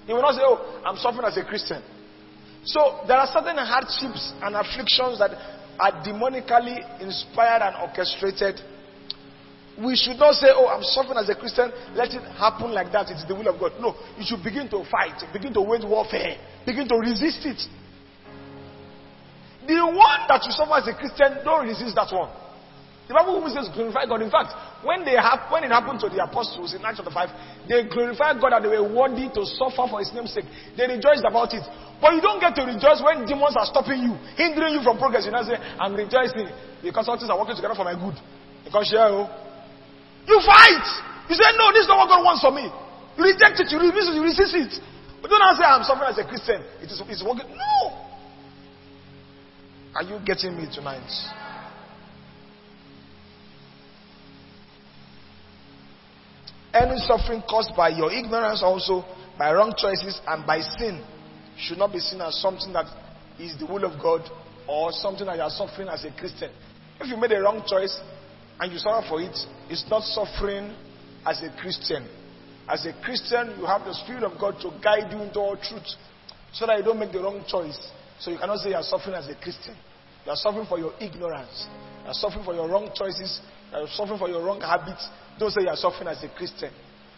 Speaker 2: He will not say, Oh, I'm suffering as a Christian. So there are certain hardships and afflictions that are demonically inspired and orchestrated. We should not say, Oh, I'm suffering as a Christian, let it happen like that. It's the will of God. No, you should begin to fight, begin to wage warfare, begin to resist it. The one that you suffer as a Christian, don't resist that one. The Bible says glorify God. In fact, when they have, when it happened to the apostles in Acts chapter 5, they glorified God that they were worthy to suffer for his name's sake. They rejoiced about it. But you don't get to rejoice when demons are stopping you, hindering you from progress. You now say, I'm rejoicing because all things are working together for my good. Because yeah, oh. you fight. You say, no, this is not what God wants for me. You reject it, you resist it, you resist it. But don't say, I'm suffering as a Christian. It is it's working. No. Are you getting me tonight? Any suffering caused by your ignorance, also by wrong choices and by sin, should not be seen as something that is the will of God or something that you are suffering as a Christian. If you made a wrong choice and you suffer for it, it's not suffering as a Christian. As a Christian, you have the Spirit of God to guide you into all truth so that you don't make the wrong choice. So you cannot say you are suffering as a Christian. You are suffering for your ignorance. You are suffering for your wrong choices. You are suffering for your wrong habits. Don't say you are suffering as a Christian.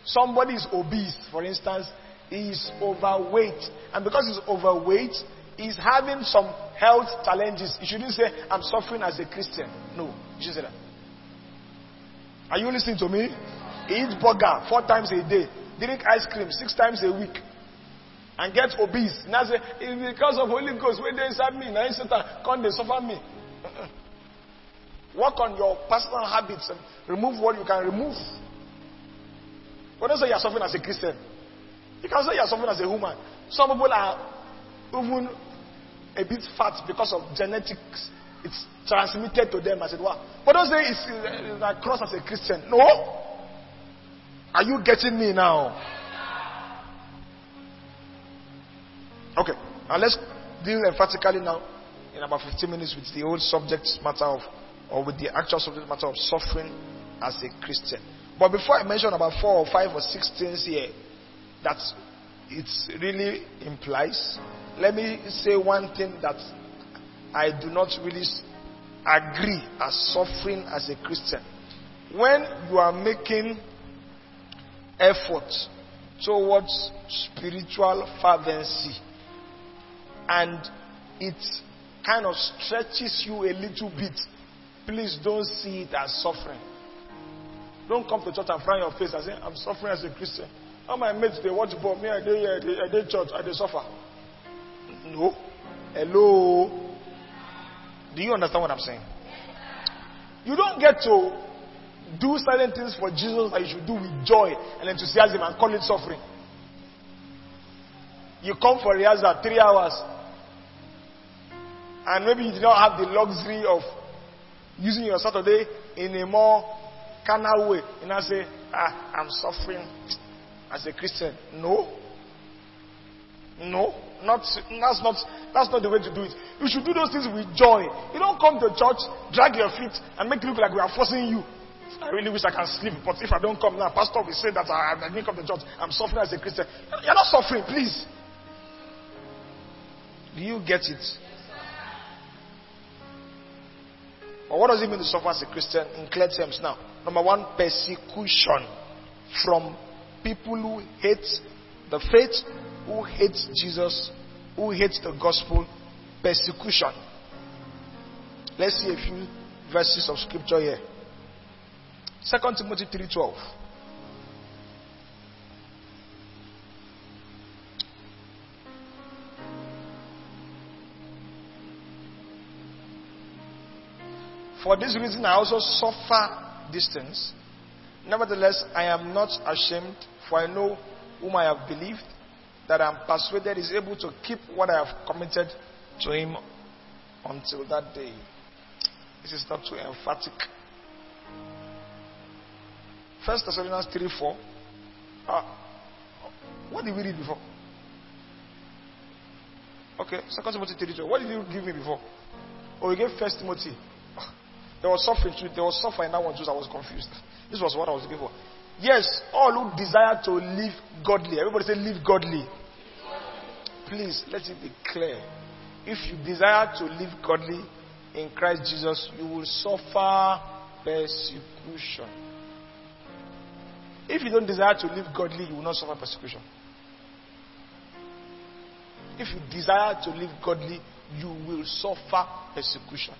Speaker 2: Somebody is obese, for instance, he is overweight. And because he's overweight, he's having some health challenges. You shouldn't say, I'm suffering as a Christian. No, you should say that. Are you listening to me? He eats burger four times a day, drink ice cream six times a week, and get obese. Now say, it's because of Holy Ghost. When they inside me, now Satan come they suffer me. Work on your personal habits and remove what you can remove. But don't say you're suffering as a Christian. You can say you're suffering as a woman. Some people are even a bit fat because of genetics. It's transmitted to them as it were. But don't say it's, it's cross as a Christian. No. Are you getting me now? Okay. Now let's deal emphatically now in about 15 minutes with the whole subject matter of or with the actual subject matter of suffering as a Christian. But before I mention about four or five or six things here that it really implies, let me say one thing that I do not really agree as suffering as a Christian. When you are making effort towards spiritual fervency and it kind of stretches you a little bit, please don't see it as suffering. Don't come to church and frown your face and say, I'm suffering as a Christian. All my mates, they watch ball. Me, I did, I did church, I did suffer. No. Hello. Do you understand what I'm saying? You don't get to do certain things for Jesus that you should do with joy and enthusiasm and call it suffering. You come for rehearsal three hours, and maybe you do not have the luxury of using your Saturday in a more carnal way. And I say, ah, I'm suffering as a Christian. No. No. Not, that's not, that's not the way to do it. You should do those things with joy. You don't come to church, drag your feet, and make it look like we are forcing you. I really wish I can sleep, but if I don't come now, Pastor will say that I, I didn't come to church. I'm suffering as a Christian. You're not suffering, please. Do you get it? What does it mean to suffer as a Christian in clear terms now? Number one, persecution from people who hate the faith, who hate Jesus, who hate the gospel. Persecution. Let's see a few verses of scripture here. 2 Timothy 3:12. For this reason, I also suffer distance. Nevertheless, I am not ashamed, for I know whom I have believed, that I am persuaded is able to keep what I have committed to him until that day. This is not too emphatic. First Thessalonians 3 4. Ah, what did we read before? Okay, Second Timothy 3 2. What did you give me before? Oh, you gave First Timothy. There was suffering too. There was suffering in that one too. I was confused. This was what I was looking for. Yes, all who desire to live godly. Everybody say live godly. Please let it be clear. If you desire to live godly in Christ Jesus, you will suffer persecution. If you don't desire to live godly, you will not suffer persecution. If you desire to live godly, you will suffer persecution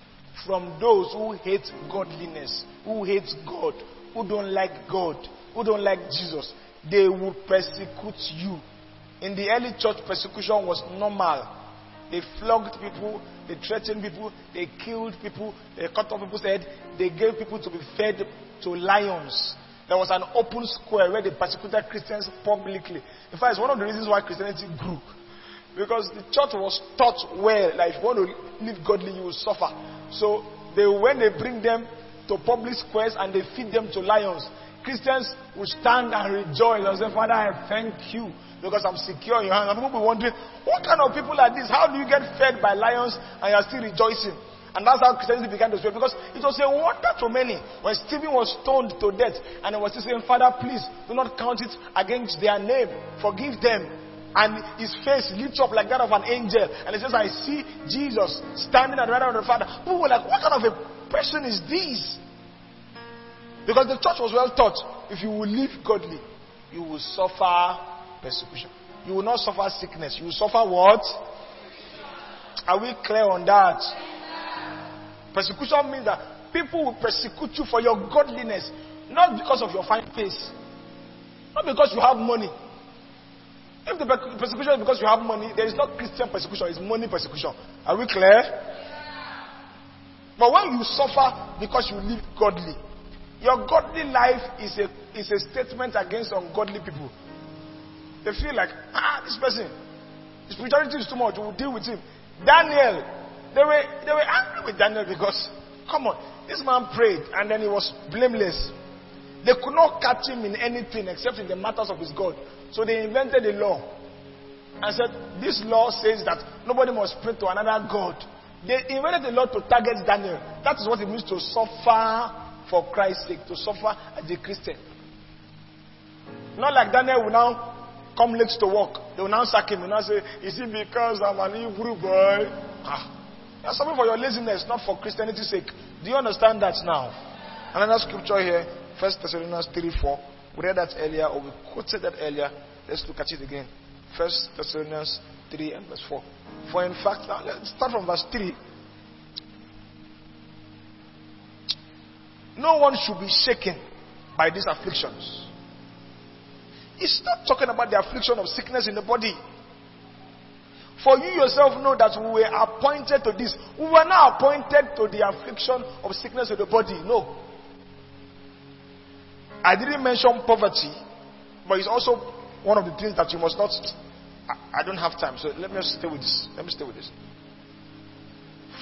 Speaker 2: from those who hate godliness, who hate God, who don't like God, who don't like Jesus. They will persecute you. In the early church, persecution was normal. They flogged people, they threatened people, they killed people, they cut off people's head, they gave people to be fed to lions. There was an open square where they persecuted Christians publicly. In fact, it's one of the reasons why Christianity grew. Because the church was taught well, like if you want to live godly, you will suffer. So they, when they bring them to public squares and they feed them to lions, Christians will stand and rejoice and say, Father, I thank you because I'm secure in your hand. And people will be wondering, what kind of people are these? How do you get fed by lions and you're still rejoicing? And that's how Christianity began to spread because it was a wonder to many when Stephen was stoned to death and he was still saying, Father, please do not count it against their name. Forgive them. And his face lit up like that of an angel. And he says, I see Jesus standing at the right hand of the Father. People were like, What kind of a person is this? Because the church was well taught. If you will live godly, you will suffer persecution. You will not suffer sickness. You will suffer what? Are we clear on that? Persecution means that people will persecute you for your godliness, not because of your fine face, not because you have money. If the persecution is because you have money, there is not Christian persecution, it's money persecution. Are we clear? But when you suffer because you live godly, your godly life is a, is a statement against ungodly people. They feel like, ah, this person, his spirituality is too much, we'll deal with him. Daniel, they were, they were angry with Daniel because, come on, this man prayed and then he was blameless. They could not catch him in anything except in the matters of his God. So they invented a law and said, This law says that nobody must pray to another God. They invented a law to target Daniel. That is what it means to suffer for Christ's sake, to suffer as a Christian. Not like Daniel will now come late to work. They will now sack him and now say, Is it because I'm an evil boy? Ah. That's something for your laziness, not for Christianity's sake. Do you understand that now? Another scripture here, 1 Thessalonians 3 4. We read that earlier, or we quoted that earlier. Let's look at it again. 1 Thessalonians 3 and verse 4. For in fact, uh, let's start from verse 3. No one should be shaken by these afflictions. It's not talking about the affliction of sickness in the body. For you yourself know that we were appointed to this. We were not appointed to the affliction of sickness of the body. No. I didn't mention poverty, but it's also one of the things that you must not. I, I don't have time, so let me stay with this. Let me stay with this.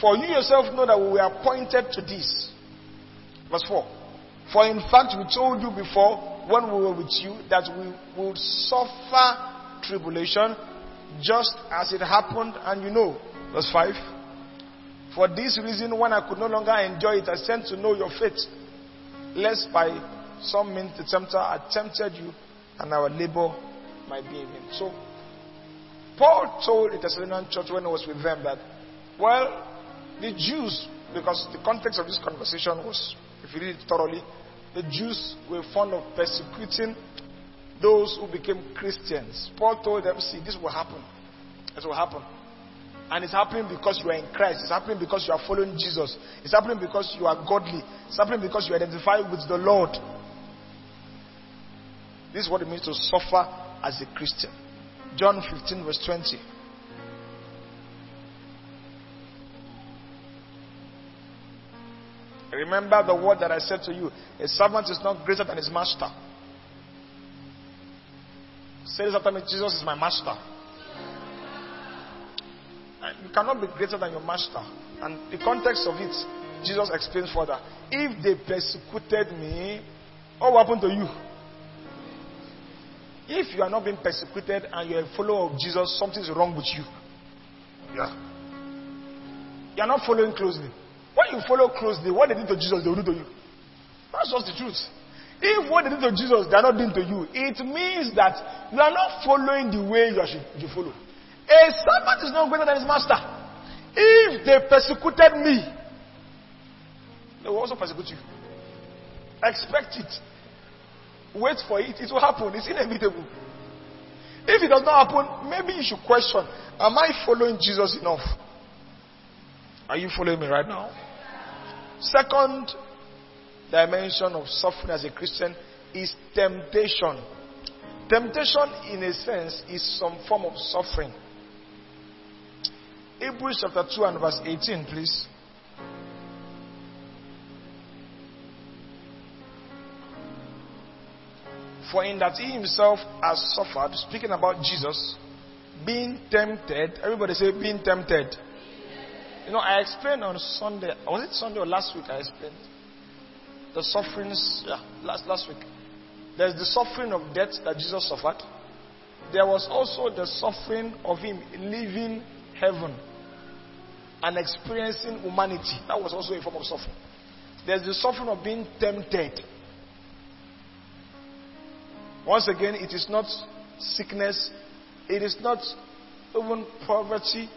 Speaker 2: For you yourself know that we were appointed to this. Verse 4. For in fact, we told you before when we were with you that we would suffer tribulation just as it happened, and you know. Verse 5. For this reason, when I could no longer enjoy it, I sent to know your faith, lest by some mean the tempter had tempted you, and our labor might be in vain. So, Paul told the Thessalonian church when he was with them that, well, the Jews, because the context of this conversation was if you read it thoroughly, the Jews were fond of persecuting those who became Christians. Paul told them, see, this will happen. This will happen. And it's happening because you are in Christ. It's happening because you are following Jesus. It's happening because you are godly. It's happening because you identify with the Lord. This is what it means to suffer as a Christian. John 15, verse 20. Remember the word that I said to you a servant is not greater than his master. Say this after me Jesus is my master. Uh, you cannot be greater than your master. And the context of it, Jesus explains further. If they persecuted me, what will happen to you? If you are not being persecuted and you are a follower of Jesus, something is wrong with you. Yeah. You are not following closely. When you follow closely, what they did to Jesus, they will do to you. That's just the truth. If what they did to Jesus, they are not doing to you, it means that you are not following the way you should you follow. A servant is not greater than his master. If they persecuted me, they will also persecute you. Expect it. Wait for it. It will happen. It's inevitable. If it does not happen, maybe you should question Am I following Jesus enough? Are you following me right now? Second dimension of suffering as a Christian is temptation. Temptation, in a sense, is some form of suffering. Hebrews chapter 2 and verse 18, please. For in that he himself has suffered, speaking about Jesus, being tempted, everybody say, being tempted you know, I explained on Sunday. Was it Sunday or last week? I explained the sufferings. Yeah, last last week. There's the suffering of death that Jesus suffered. There was also the suffering of him leaving heaven and experiencing humanity. That was also a form of suffering. There's the suffering of being tempted. Once again, it is not sickness, it is not even poverty,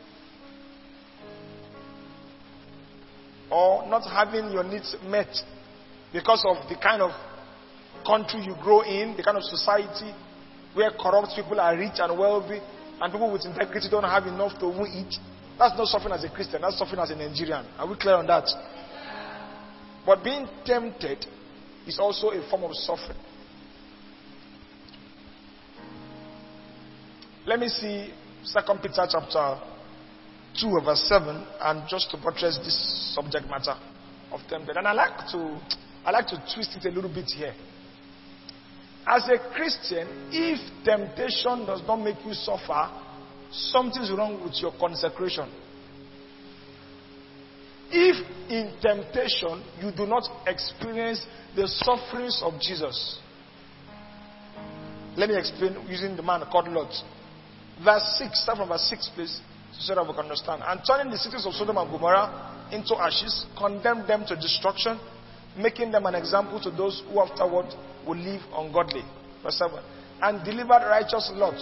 Speaker 2: or not having your needs met because of the kind of country you grow in, the kind of society where corrupt people are rich and wealthy, and people with integrity don't have enough to eat. That's not suffering as a Christian, that's suffering as a Nigerian. Are we clear on that? But being tempted is also a form of suffering. Let me see Second Peter chapter 2 verse 7 and just to buttress this subject matter of tempted. And I like to I like to twist it a little bit here. As a Christian, if temptation does not make you suffer, something's wrong with your consecration. If in temptation you do not experience the sufferings of Jesus, let me explain using the man called Lot. Verse 6, start from verse 6, please so that we can understand. And turning the cities of Sodom and Gomorrah into ashes, condemned them to destruction, making them an example to those who afterward will live ungodly. Verse 7. and delivered righteous Lot.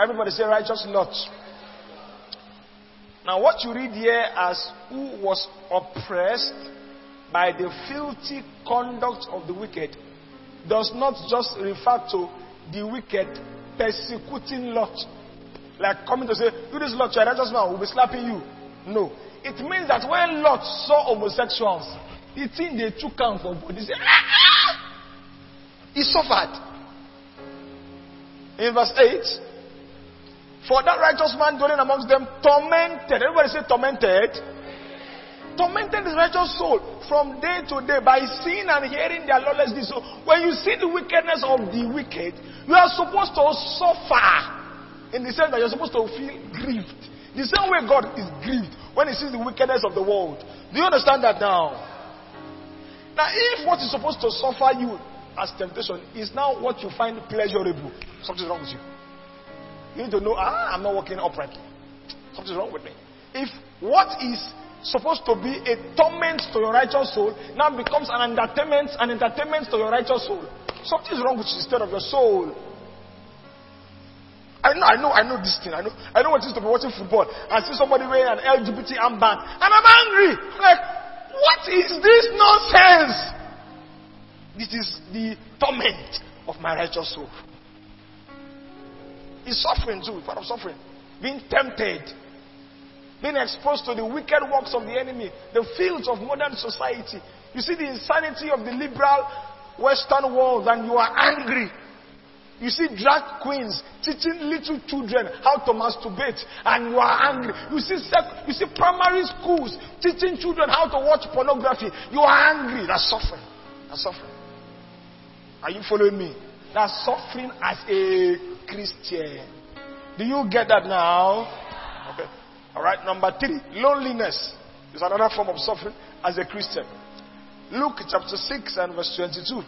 Speaker 2: Everybody say righteous Lot. Now, what you read here as who was oppressed by the filthy conduct of the wicked does not just refer to the wicked persecuting Lot. Like coming to say, you this Lot, you're righteous man, we'll be slapping you. No. It means that when Lot saw homosexuals, the thing they took out for body, say, ah, ah! he suffered. In verse 8, for that righteous man dwelling amongst them tormented. Everybody say tormented. Tormented his righteous soul from day to day by seeing and hearing their lawless deeds. So when you see the wickedness of the wicked, you are supposed to suffer in the sense that you're supposed to feel grieved. The same way God is grieved when he sees the wickedness of the world. Do you understand that now? Now, if what is supposed to suffer you as temptation is now what you find pleasurable, something's wrong with you. You need to know, ah, I'm not walking uprightly. Something's wrong with me. If what is supposed to be a torment to your righteous soul now becomes an entertainment, an entertainment to your righteous soul, something's wrong with the state of your soul. I know, I know, I know this thing. I know, I know what it is to be watching football and see somebody wearing an LGBT armband, and I'm angry. I'm like, what is this nonsense? This is the torment of my righteous soul. Is suffering too, part of suffering. Being tempted. Being exposed to the wicked works of the enemy. The fields of modern society. You see the insanity of the liberal Western world and you are angry. You see drag queens teaching little children how to masturbate and you are angry. You see, sec- you see primary schools teaching children how to watch pornography. You are angry. That's suffering. That's suffering. Are you following me? That's suffering as a Christian. Do you get that now? Okay. All right. Number three, loneliness is another form of suffering as a Christian. Luke chapter 6 and verse 22.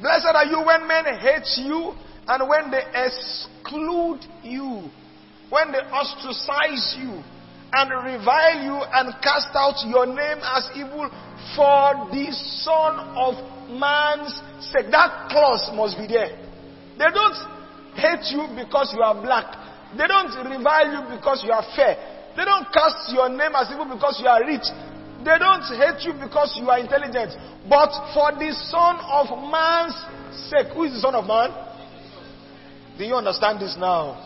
Speaker 2: Blessed are you when men hate you and when they exclude you, when they ostracize you and revile you and cast out your name as evil for the Son of Man's sake. That clause must be there. They don't hate you because you are black. They don't revile you because you are fair. They don't cast your name as evil because you are rich. They don't hate you because you are intelligent. But for the Son of Man's sake. Who is the Son of Man? Do you understand this now?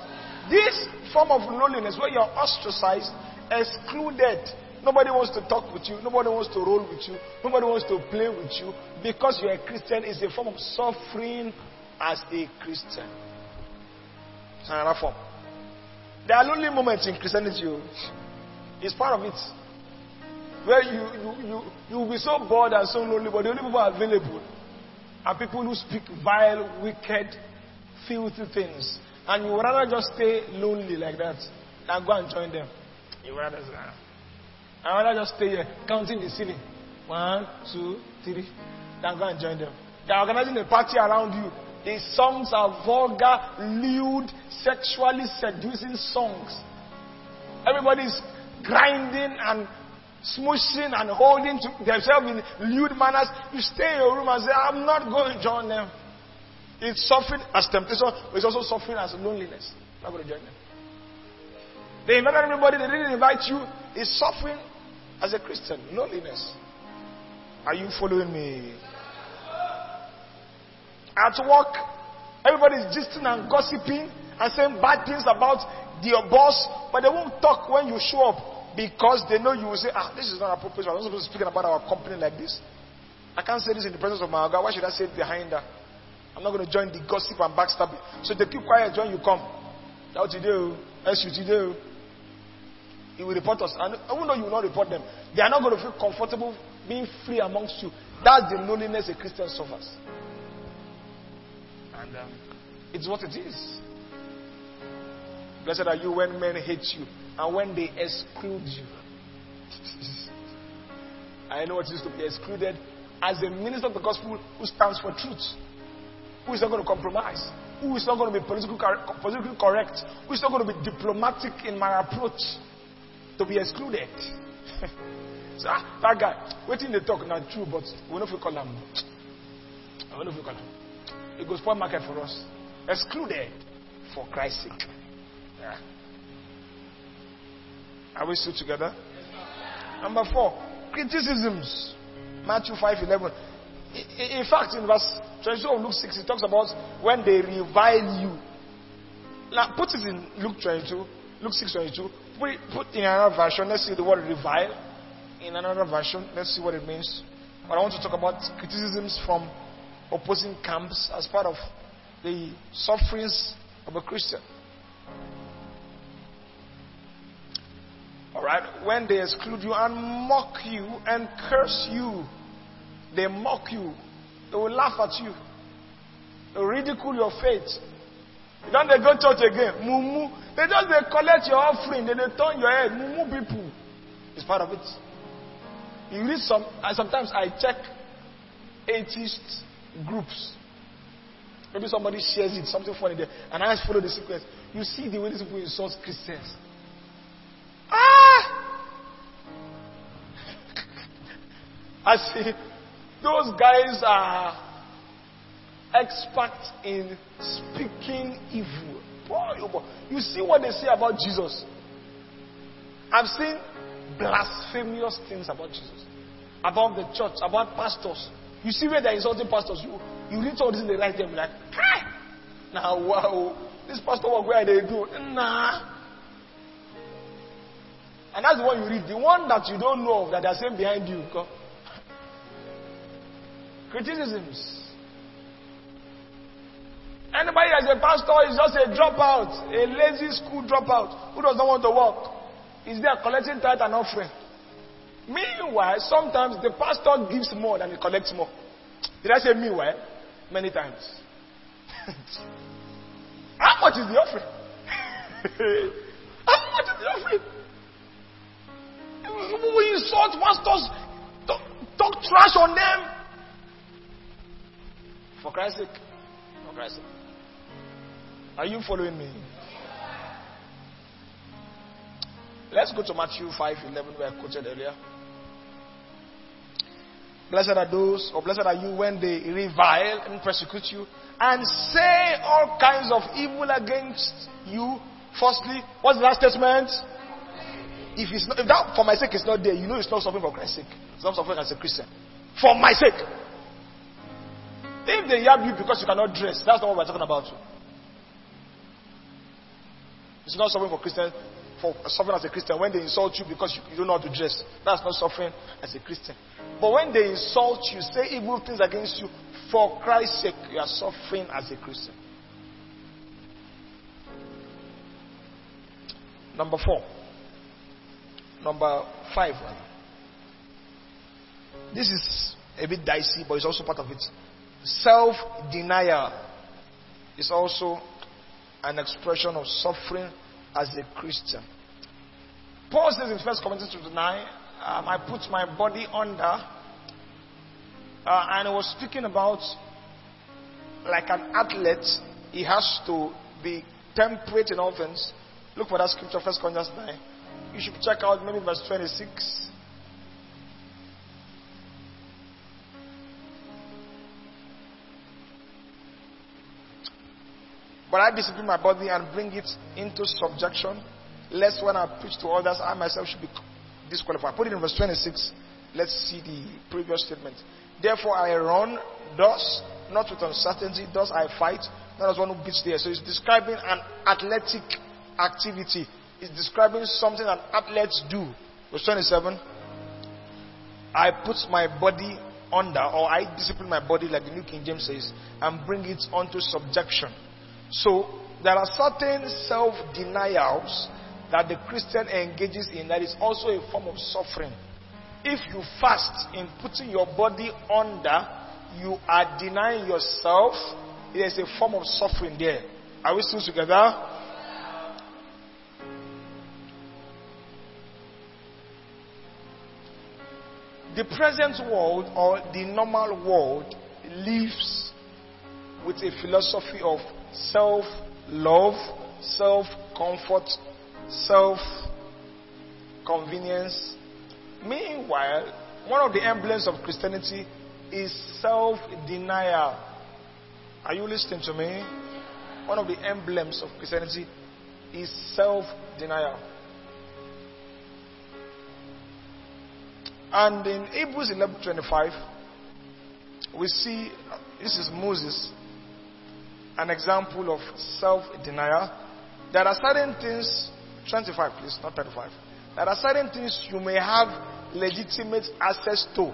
Speaker 2: This form of loneliness where you're ostracized, excluded, Nobody wants to talk with you. Nobody wants to roll with you. Nobody wants to play with you. Because you're a Christian is a form of suffering as a Christian. It's another form. There are lonely moments in Christianity. Oh. It's part of it. Where you, you, you, you will be so bored and so lonely, but the only people available are people who speak vile, wicked, filthy things. And you would rather just stay lonely like that than go and join them. You would rather say. I rather just stay here counting the ceiling. One, two, three. Then go and join them. They're organizing a party around you. The songs are vulgar, lewd, sexually seducing songs. Everybody's grinding and smooshing and holding to themselves in lewd manners. You stay in your room and say, I'm not going to join them. It's suffering as temptation, but it's also suffering as loneliness. I'm not going to join them. They invited everybody, they didn't invite you. It's suffering as a Christian, loneliness. Are you following me? At work, everybody is gisting and gossiping and saying bad things about your boss, but they won't talk when you show up because they know you will say, ah, this is not appropriate. I'm not supposed to speak about our company like this. I can't say this in the presence of my God. Why should I say it behind her? I'm not going to join the gossip and backstabbing. So they keep quiet when you come. That's what you do. That's what you do. He will report us. And even though you will not report them, they are not going to feel comfortable being free amongst you. That's the loneliness a Christian suffers. And um, it's what it is. Blessed are you when men hate you and when they exclude you. I know what it is to be excluded as a minister of the gospel who stands for truth, who is not going to compromise, who is not going to be politically correct, who is not going to be diplomatic in my approach to be excluded. So, ah, that guy, waiting the talk, not true, but we if we call him. We know if we call him. It goes spoil market for us. Excluded for Christ's sake. Yeah. Are we still together? Number four, criticisms. Matthew 5 11. In fact, in verse 22 of Luke 6, it talks about when they revile you. Now, put it in Luke 22, Luke 6 22. Put, it, put in another version. Let's see the word revile. In another version, let's see what it means. But I want to talk about criticisms from opposing camps as part of the sufferings of a Christian. Alright? When they exclude you and mock you and curse you, they mock you. They will laugh at you. They will ridicule your faith. Then they go to church again. Mumu. They just they collect your offering. Then they turn your head. Mumu people. It's part of it. You read some. And sometimes I check atheist groups. Maybe somebody shares it, something funny there, and I follow the sequence. You see the way these people insult Christians. Ah! I see those guys are experts in speaking evil. Oh. You see what they say about Jesus. I've seen blasphemous things about Jesus, about the church, about pastors. You see where they're insulting pastors. You, you read all this in the right them like, Hi! Now, wow, this pastor what where they do? Nah. And that's the one you read. The one that you don't know of that they're saying behind you. Criticisms. Anybody as a pastor is just a dropout, a lazy school dropout who does not want to work. Is there collecting tithe and offering. Meanwhile, sometimes the pastor gives more than he collects more. Did I say meanwhile? Many times. How much is the offering? How much is the offering? We insult pastors, talk, talk trash on them. For Christ's sake. For Christ's sake. Are you following me? Let's go to Matthew 5 11, where I quoted earlier. Blessed are those, or blessed are you when they revile and persecute you and say all kinds of evil against you. Firstly, what's the last statement? If, it's not, if that for my sake is not there, you know it's not suffering for Christ's sake. It's not suffering as a Christian. For my sake. If they yab you because you cannot dress, that's not what we're talking about. It's not suffering for Christian, for suffering as a Christian. When they insult you because you, you don't know how to dress, that's not suffering as a Christian. But when they insult you, say evil things against you, for Christ's sake, you are suffering as a Christian. Number four. Number five. This is a bit dicey, but it's also part of it. Self denial is also an expression of suffering as a Christian. Paul says in 1 Corinthians 9, um, I put my body under, uh, and he was speaking about like an athlete, he has to be temperate in all things. Look for that scripture, 1 Corinthians 9. You should check out maybe verse 26. But I discipline my body and bring it into subjection, lest when I preach to others, I myself should be disqualified. Put it in verse 26. Let's see the previous statement. Therefore I run thus, not with uncertainty, thus I fight, not as one who beats the air. So it's describing an athletic activity. It's describing something that athletes do. Verse 27. I put my body under, or I discipline my body, like the New King James says, and bring it unto subjection so there are certain self denials that the Christian engages in that is also a form of suffering. If you fast in putting your body under, you are denying yourself. There's a form of suffering there. Are we still together? The present world or the normal world lives with a philosophy of self love, self comfort, self convenience. Meanwhile, one of the emblems of Christianity is self denial. Are you listening to me? One of the emblems of Christianity is self denial. And in Hebrews 11:25, we see this is Moses, an example of self denial. There are certain things, 25 please, not 35. There are certain things you may have legitimate access to,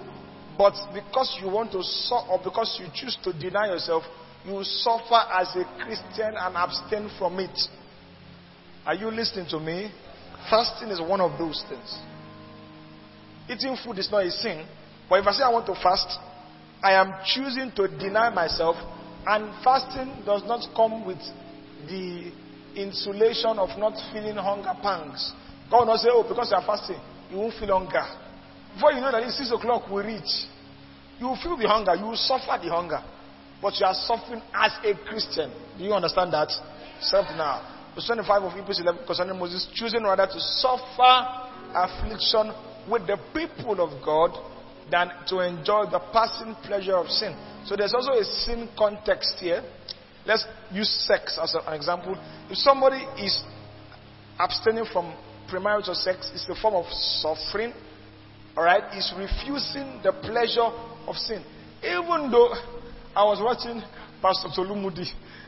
Speaker 2: but because you want to, or because you choose to deny yourself, you suffer as a Christian and abstain from it. Are you listening to me? Fasting is one of those things. Eating food is not a sin, but if I say I want to fast, I am choosing to deny myself, and fasting does not come with the insulation of not feeling hunger pangs. God will not say, Oh, because you are fasting, you won't feel hunger. Before you know that it's 6 o'clock will reach, you will feel the hunger, you will suffer the hunger. But you are suffering as a Christian. Do you understand that? Self now. Verse 25 of Hebrews 11 concerning Moses, choosing rather to suffer affliction with the people of God than to enjoy the passing pleasure of sin. So there's also a sin context here. Let's use sex as an example. If somebody is abstaining from premarital sex, it's a form of suffering. Alright? Is refusing the pleasure of sin. Even though I was watching Pastor Tolumudi,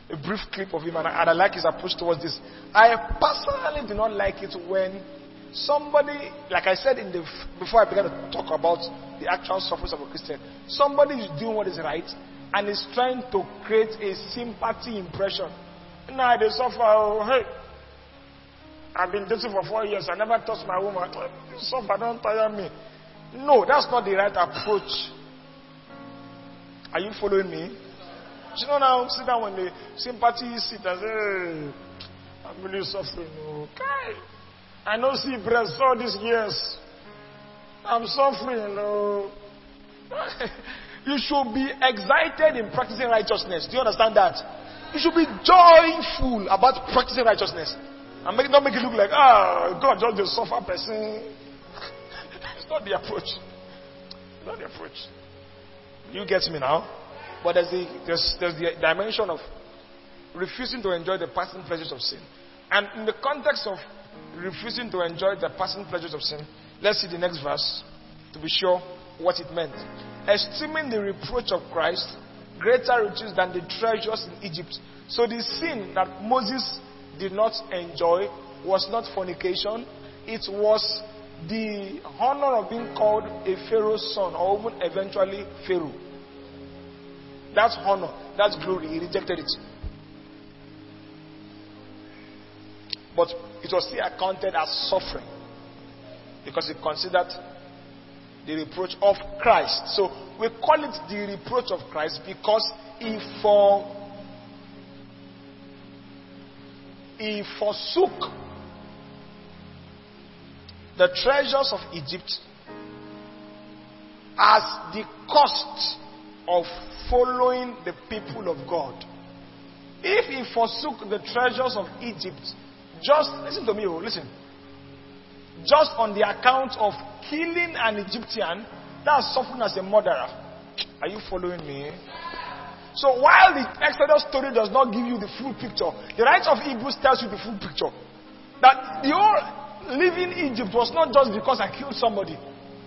Speaker 2: a brief clip of him, and I, and I like his approach towards this. I personally do not like it when somebody, like I said in the before I began to talk about the actual sufferings of a Christian, somebody is doing what is right and is trying to create a sympathy impression. Now they suffer. Oh, hey, I've been dating for four years. I never touched my woman. You suffer, don't tire me. No, that's not the right approach. Are you following me? You know now, sit down when the sympathy sit and say, hey, I'm really suffering. Oh, okay. I know see breast all these years. I'm suffering. You should be excited in practicing righteousness. Do you understand that? You should be joyful about practicing righteousness. And make, not make it look like, ah, God just suffer person. it's not the approach. It's not the approach. You get me now? But there's the, there's, there's the dimension of refusing to enjoy the passing pleasures of sin. And in the context of refusing to enjoy the passing pleasures of sin, let's see the next verse to be sure what it meant. Esteeming the reproach of Christ greater riches than the treasures in Egypt. So the sin that Moses did not enjoy was not fornication, it was the honor of being called a Pharaoh's son, or even eventually Pharaoh. That's honor, that's glory. He rejected it. But it was still accounted as suffering because he considered the reproach of Christ. So we call it the reproach of Christ because he for he forsook the treasures of Egypt as the cost of following the people of God. If he forsook the treasures of Egypt, just listen to me, oh, listen. Just on the account of killing an Egyptian, that's suffering as a murderer. Are you following me? So while the Exodus story does not give you the full picture, the writer of Hebrews tells you the full picture. That the whole living Egypt was not just because I killed somebody,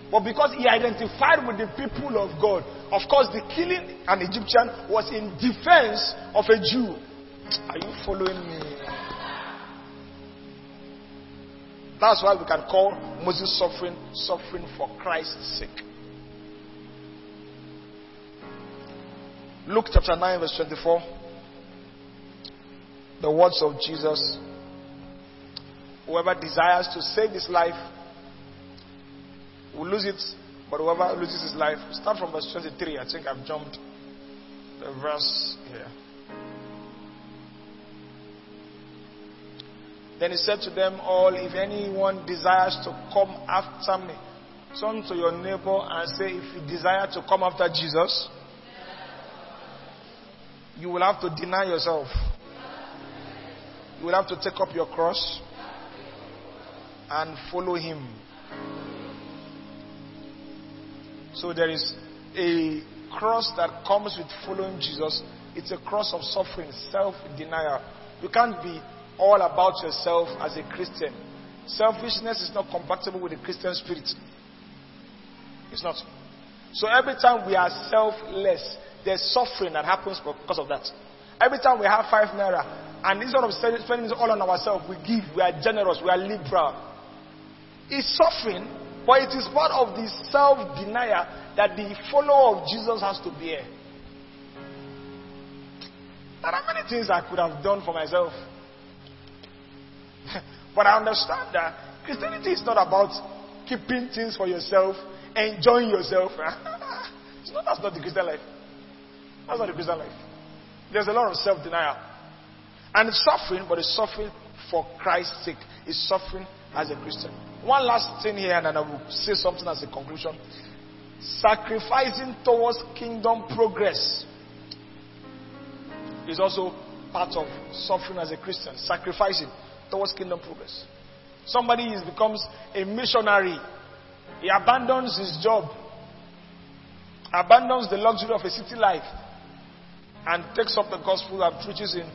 Speaker 2: but because he identified with the people of God. Of course, the killing an Egyptian was in defense of a Jew. Are you following me? That's why we can call Moses' suffering suffering for Christ's sake. Luke chapter 9, verse 24. The words of Jesus Whoever desires to save his life will lose it, but whoever loses his life, start from verse 23. I think I've jumped the verse here. Then he said to them all, If anyone desires to come after me, turn to your neighbor and say, If you desire to come after Jesus, you will have to deny yourself. You will have to take up your cross and follow him. So there is a cross that comes with following Jesus. It's a cross of suffering, self denial. You can't be all about yourself as a Christian. Selfishness is not compatible with the Christian spirit. It's not. So every time we are selfless, there's suffering that happens because of that. Every time we have five naira, and instead of spending it all on ourselves, we give, we are generous, we are liberal. It's suffering, but it is part of the self denial that the follower of Jesus has to bear. There are many things I could have done for myself. but I understand that Christianity is not about keeping things for yourself, enjoying yourself. it's not, that's not the Christian life. That's not the Christian life. There's a lot of self denial. And it's suffering, but it's suffering for Christ's sake. It's suffering as a Christian. One last thing here, and then I will say something as a conclusion. Sacrificing towards kingdom progress is also part of suffering as a Christian. Sacrificing towards kingdom progress. Somebody is, becomes a missionary. He abandons his job, abandons the luxury of a city life, and takes up the gospel and preaches in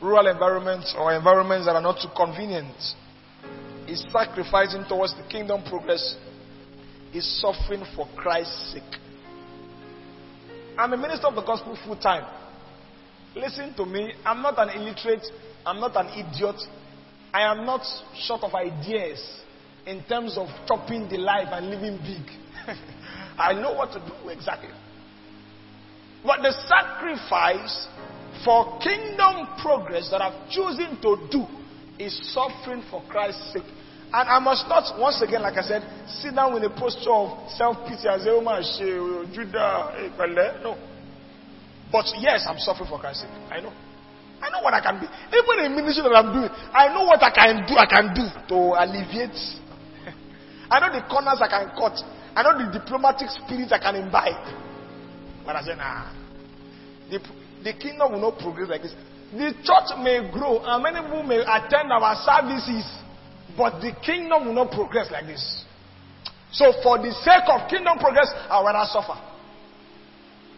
Speaker 2: rural environments or environments that are not too convenient. He's sacrificing towards the kingdom progress. He's suffering for Christ's sake. I'm a minister of the gospel full time. Listen to me. I'm not an illiterate. I'm not an idiot. I am not short of ideas in terms of chopping the life and living big. I know what to do exactly. But the sacrifice for kingdom progress that I've chosen to do is suffering for Christ's sake. And I must not, once again, like I said, sit down with a posture of self pity as oh my Judah, eh, no. But yes, I'm suffering for Christ's sake. I know. I know what I can do. Even in ministry that I'm doing, I know what I can do. I can do to alleviate. I know the corners I can cut. I know the diplomatic spirit I can imbibe. But I say, nah. The, the kingdom will not progress like this. The church may grow and many people may attend our services, but the kingdom will not progress like this. So, for the sake of kingdom progress, I would rather suffer.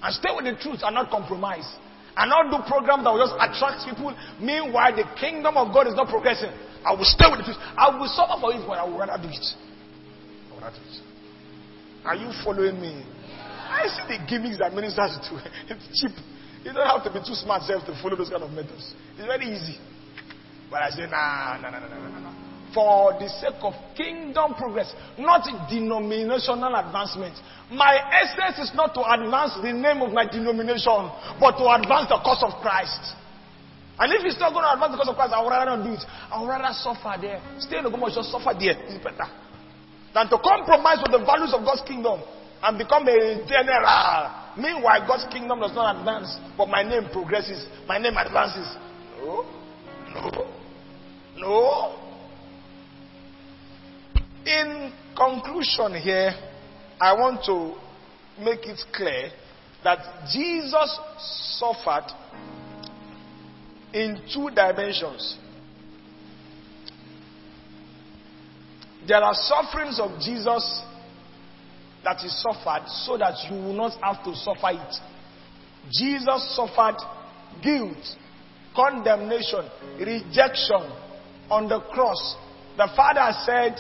Speaker 2: And stay with the truth and not compromise. And not do programs that will just attract people. Meanwhile, the kingdom of God is not progressing. I will stay with the truth. I will suffer for it, but I would rather do it. I would rather do it. Are you following me? I see the gimmicks that ministers do. It's cheap. You don't have to be too smart self to follow those kind of methods. It's very easy. But I say, nah, nah, nah, nah, nah, nah. For the sake of kingdom progress, not denominational advancement. My essence is not to advance the name of my denomination, but to advance the cause of Christ. And if it's not going to advance the cause of Christ, I would rather not do it. I would rather suffer there. Stay in the government, just suffer there. It's better. Than to compromise with the values of God's kingdom and become a general. Meanwhile, God's kingdom does not advance, but my name progresses, my name advances. No, no, no. In conclusion, here, I want to make it clear that Jesus suffered in two dimensions. There are sufferings of Jesus that he suffered so that you will not have to suffer it. Jesus suffered guilt, condemnation, rejection on the cross. The Father said,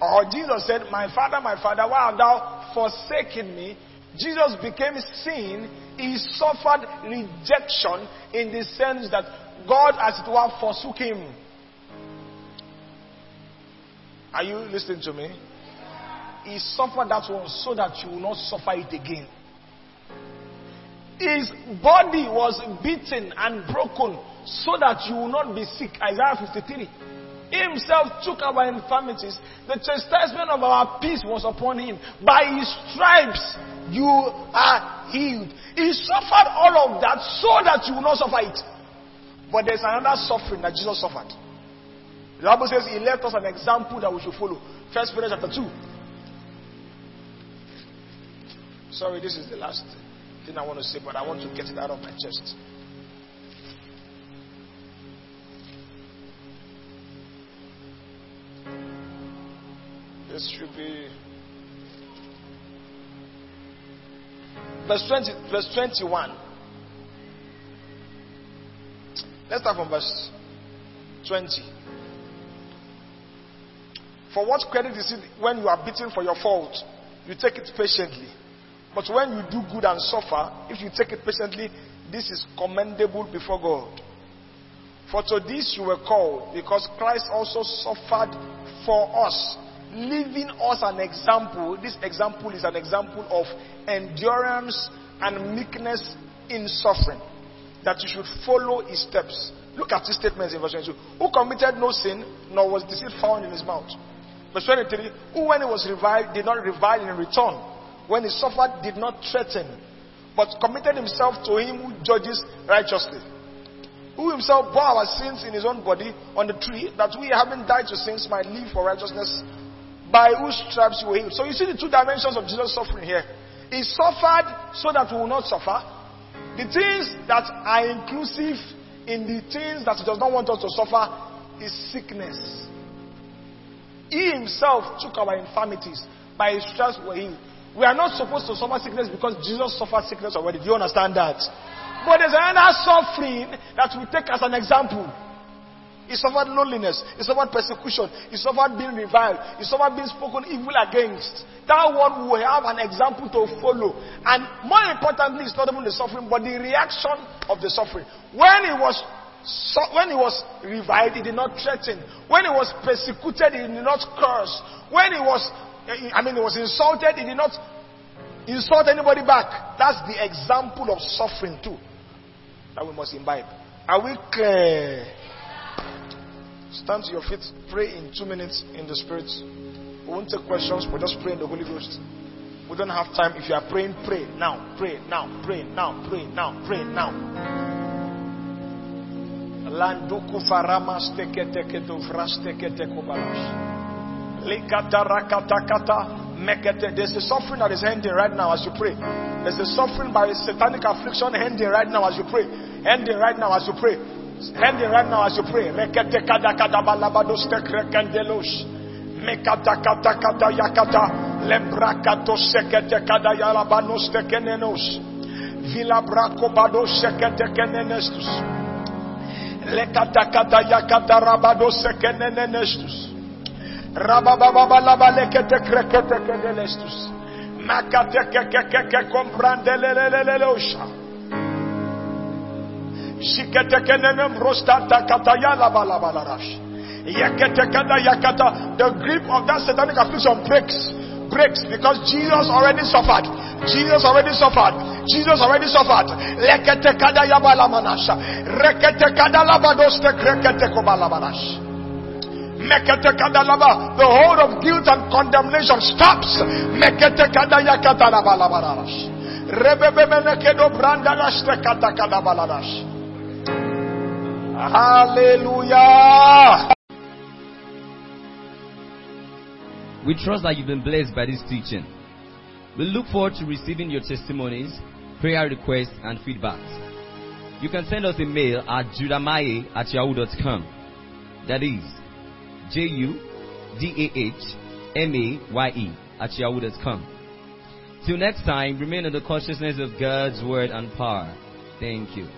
Speaker 2: or Jesus said, My Father, my Father, why hast thou forsaken me? Jesus became sin. He suffered rejection in the sense that God, as it were, forsook him. Are you listening to me? He suffered that one so that you will not suffer it again. His body was beaten and broken so that you will not be sick. Isaiah 53. Himself took our infirmities. The chastisement of our peace was upon him. By his stripes you are healed. He suffered all of that so that you will not suffer it. But there's another suffering that Jesus suffered. The Bible says he left us an example that we should follow. First Peter chapter 2. Sorry, this is the last thing I want to say, but I want to get it out of my chest. This should be Verse 20, verse 21. Let's start from verse 20. For what credit is it when you are beaten for your fault? You take it patiently. But when you do good and suffer, if you take it patiently, this is commendable before God. For to this you were called, because Christ also suffered for us, leaving us an example. This example is an example of endurance and meekness in suffering. That you should follow his steps. Look at his statements in verse 22. Who committed no sin, nor was deceit found in his mouth. Verse 23. Who, when he was reviled, did not revile in return. When he suffered, did not threaten, but committed himself to him who judges righteously who himself bore our sins in his own body on the tree, that we, having died to sins, might live for righteousness, by whose stripes you were healed. So you see the two dimensions of Jesus' suffering here. He suffered so that we will not suffer. The things that are inclusive in the things that he does not want us to suffer is sickness. He himself took our infirmities. By his stripes we were healed. We are not supposed to suffer sickness because Jesus suffered sickness already. Do you understand that? But there's another suffering that we take as an example. He suffered loneliness. He suffered persecution. He suffered being reviled. He suffered being spoken evil against. That one will have an example to follow. And more importantly, it's not even the suffering, but the reaction of the suffering. When he was when he was reviled, he did not threaten. When he was persecuted, he did not curse. When he was, I mean, he was insulted, he did not insult anybody back. That's the example of suffering too that we must imbibe. Are we clear? Stand to your feet, pray in two minutes in the Spirit. We won't take questions, but just pray in the Holy Ghost. We don't have time. If you are praying, pray now, pray now, pray now, pray now, pray now. Landuku farama steke teke do vrasteke teko balash. Likata rakata kata there's a suffering that is ending right now as you pray. There's a suffering by satanic affliction ending right now as you pray. Ending right now as you pray. Ending right now as you pray. Rekete kada kada balabados tekrekendelos. Mekata kata kata yakata. Kada yalabanos tekenenos. Vila brako bado sekete kenenestus. Yakata rabado The grip of that satanic affliction breaks. Breaks because Jesus already suffered. Jesus already suffered. Jesus already suffered. The hold of guilt and condemnation stops. Hallelujah.
Speaker 3: We trust that you've been blessed by this teaching. We look forward to receiving your testimonies, prayer requests, and feedbacks. You can send us a mail at judahmaye at yahoo.com. That is J U D A H M A Y E at yahoo.com. Till next time, remain in the consciousness of God's word and power. Thank you.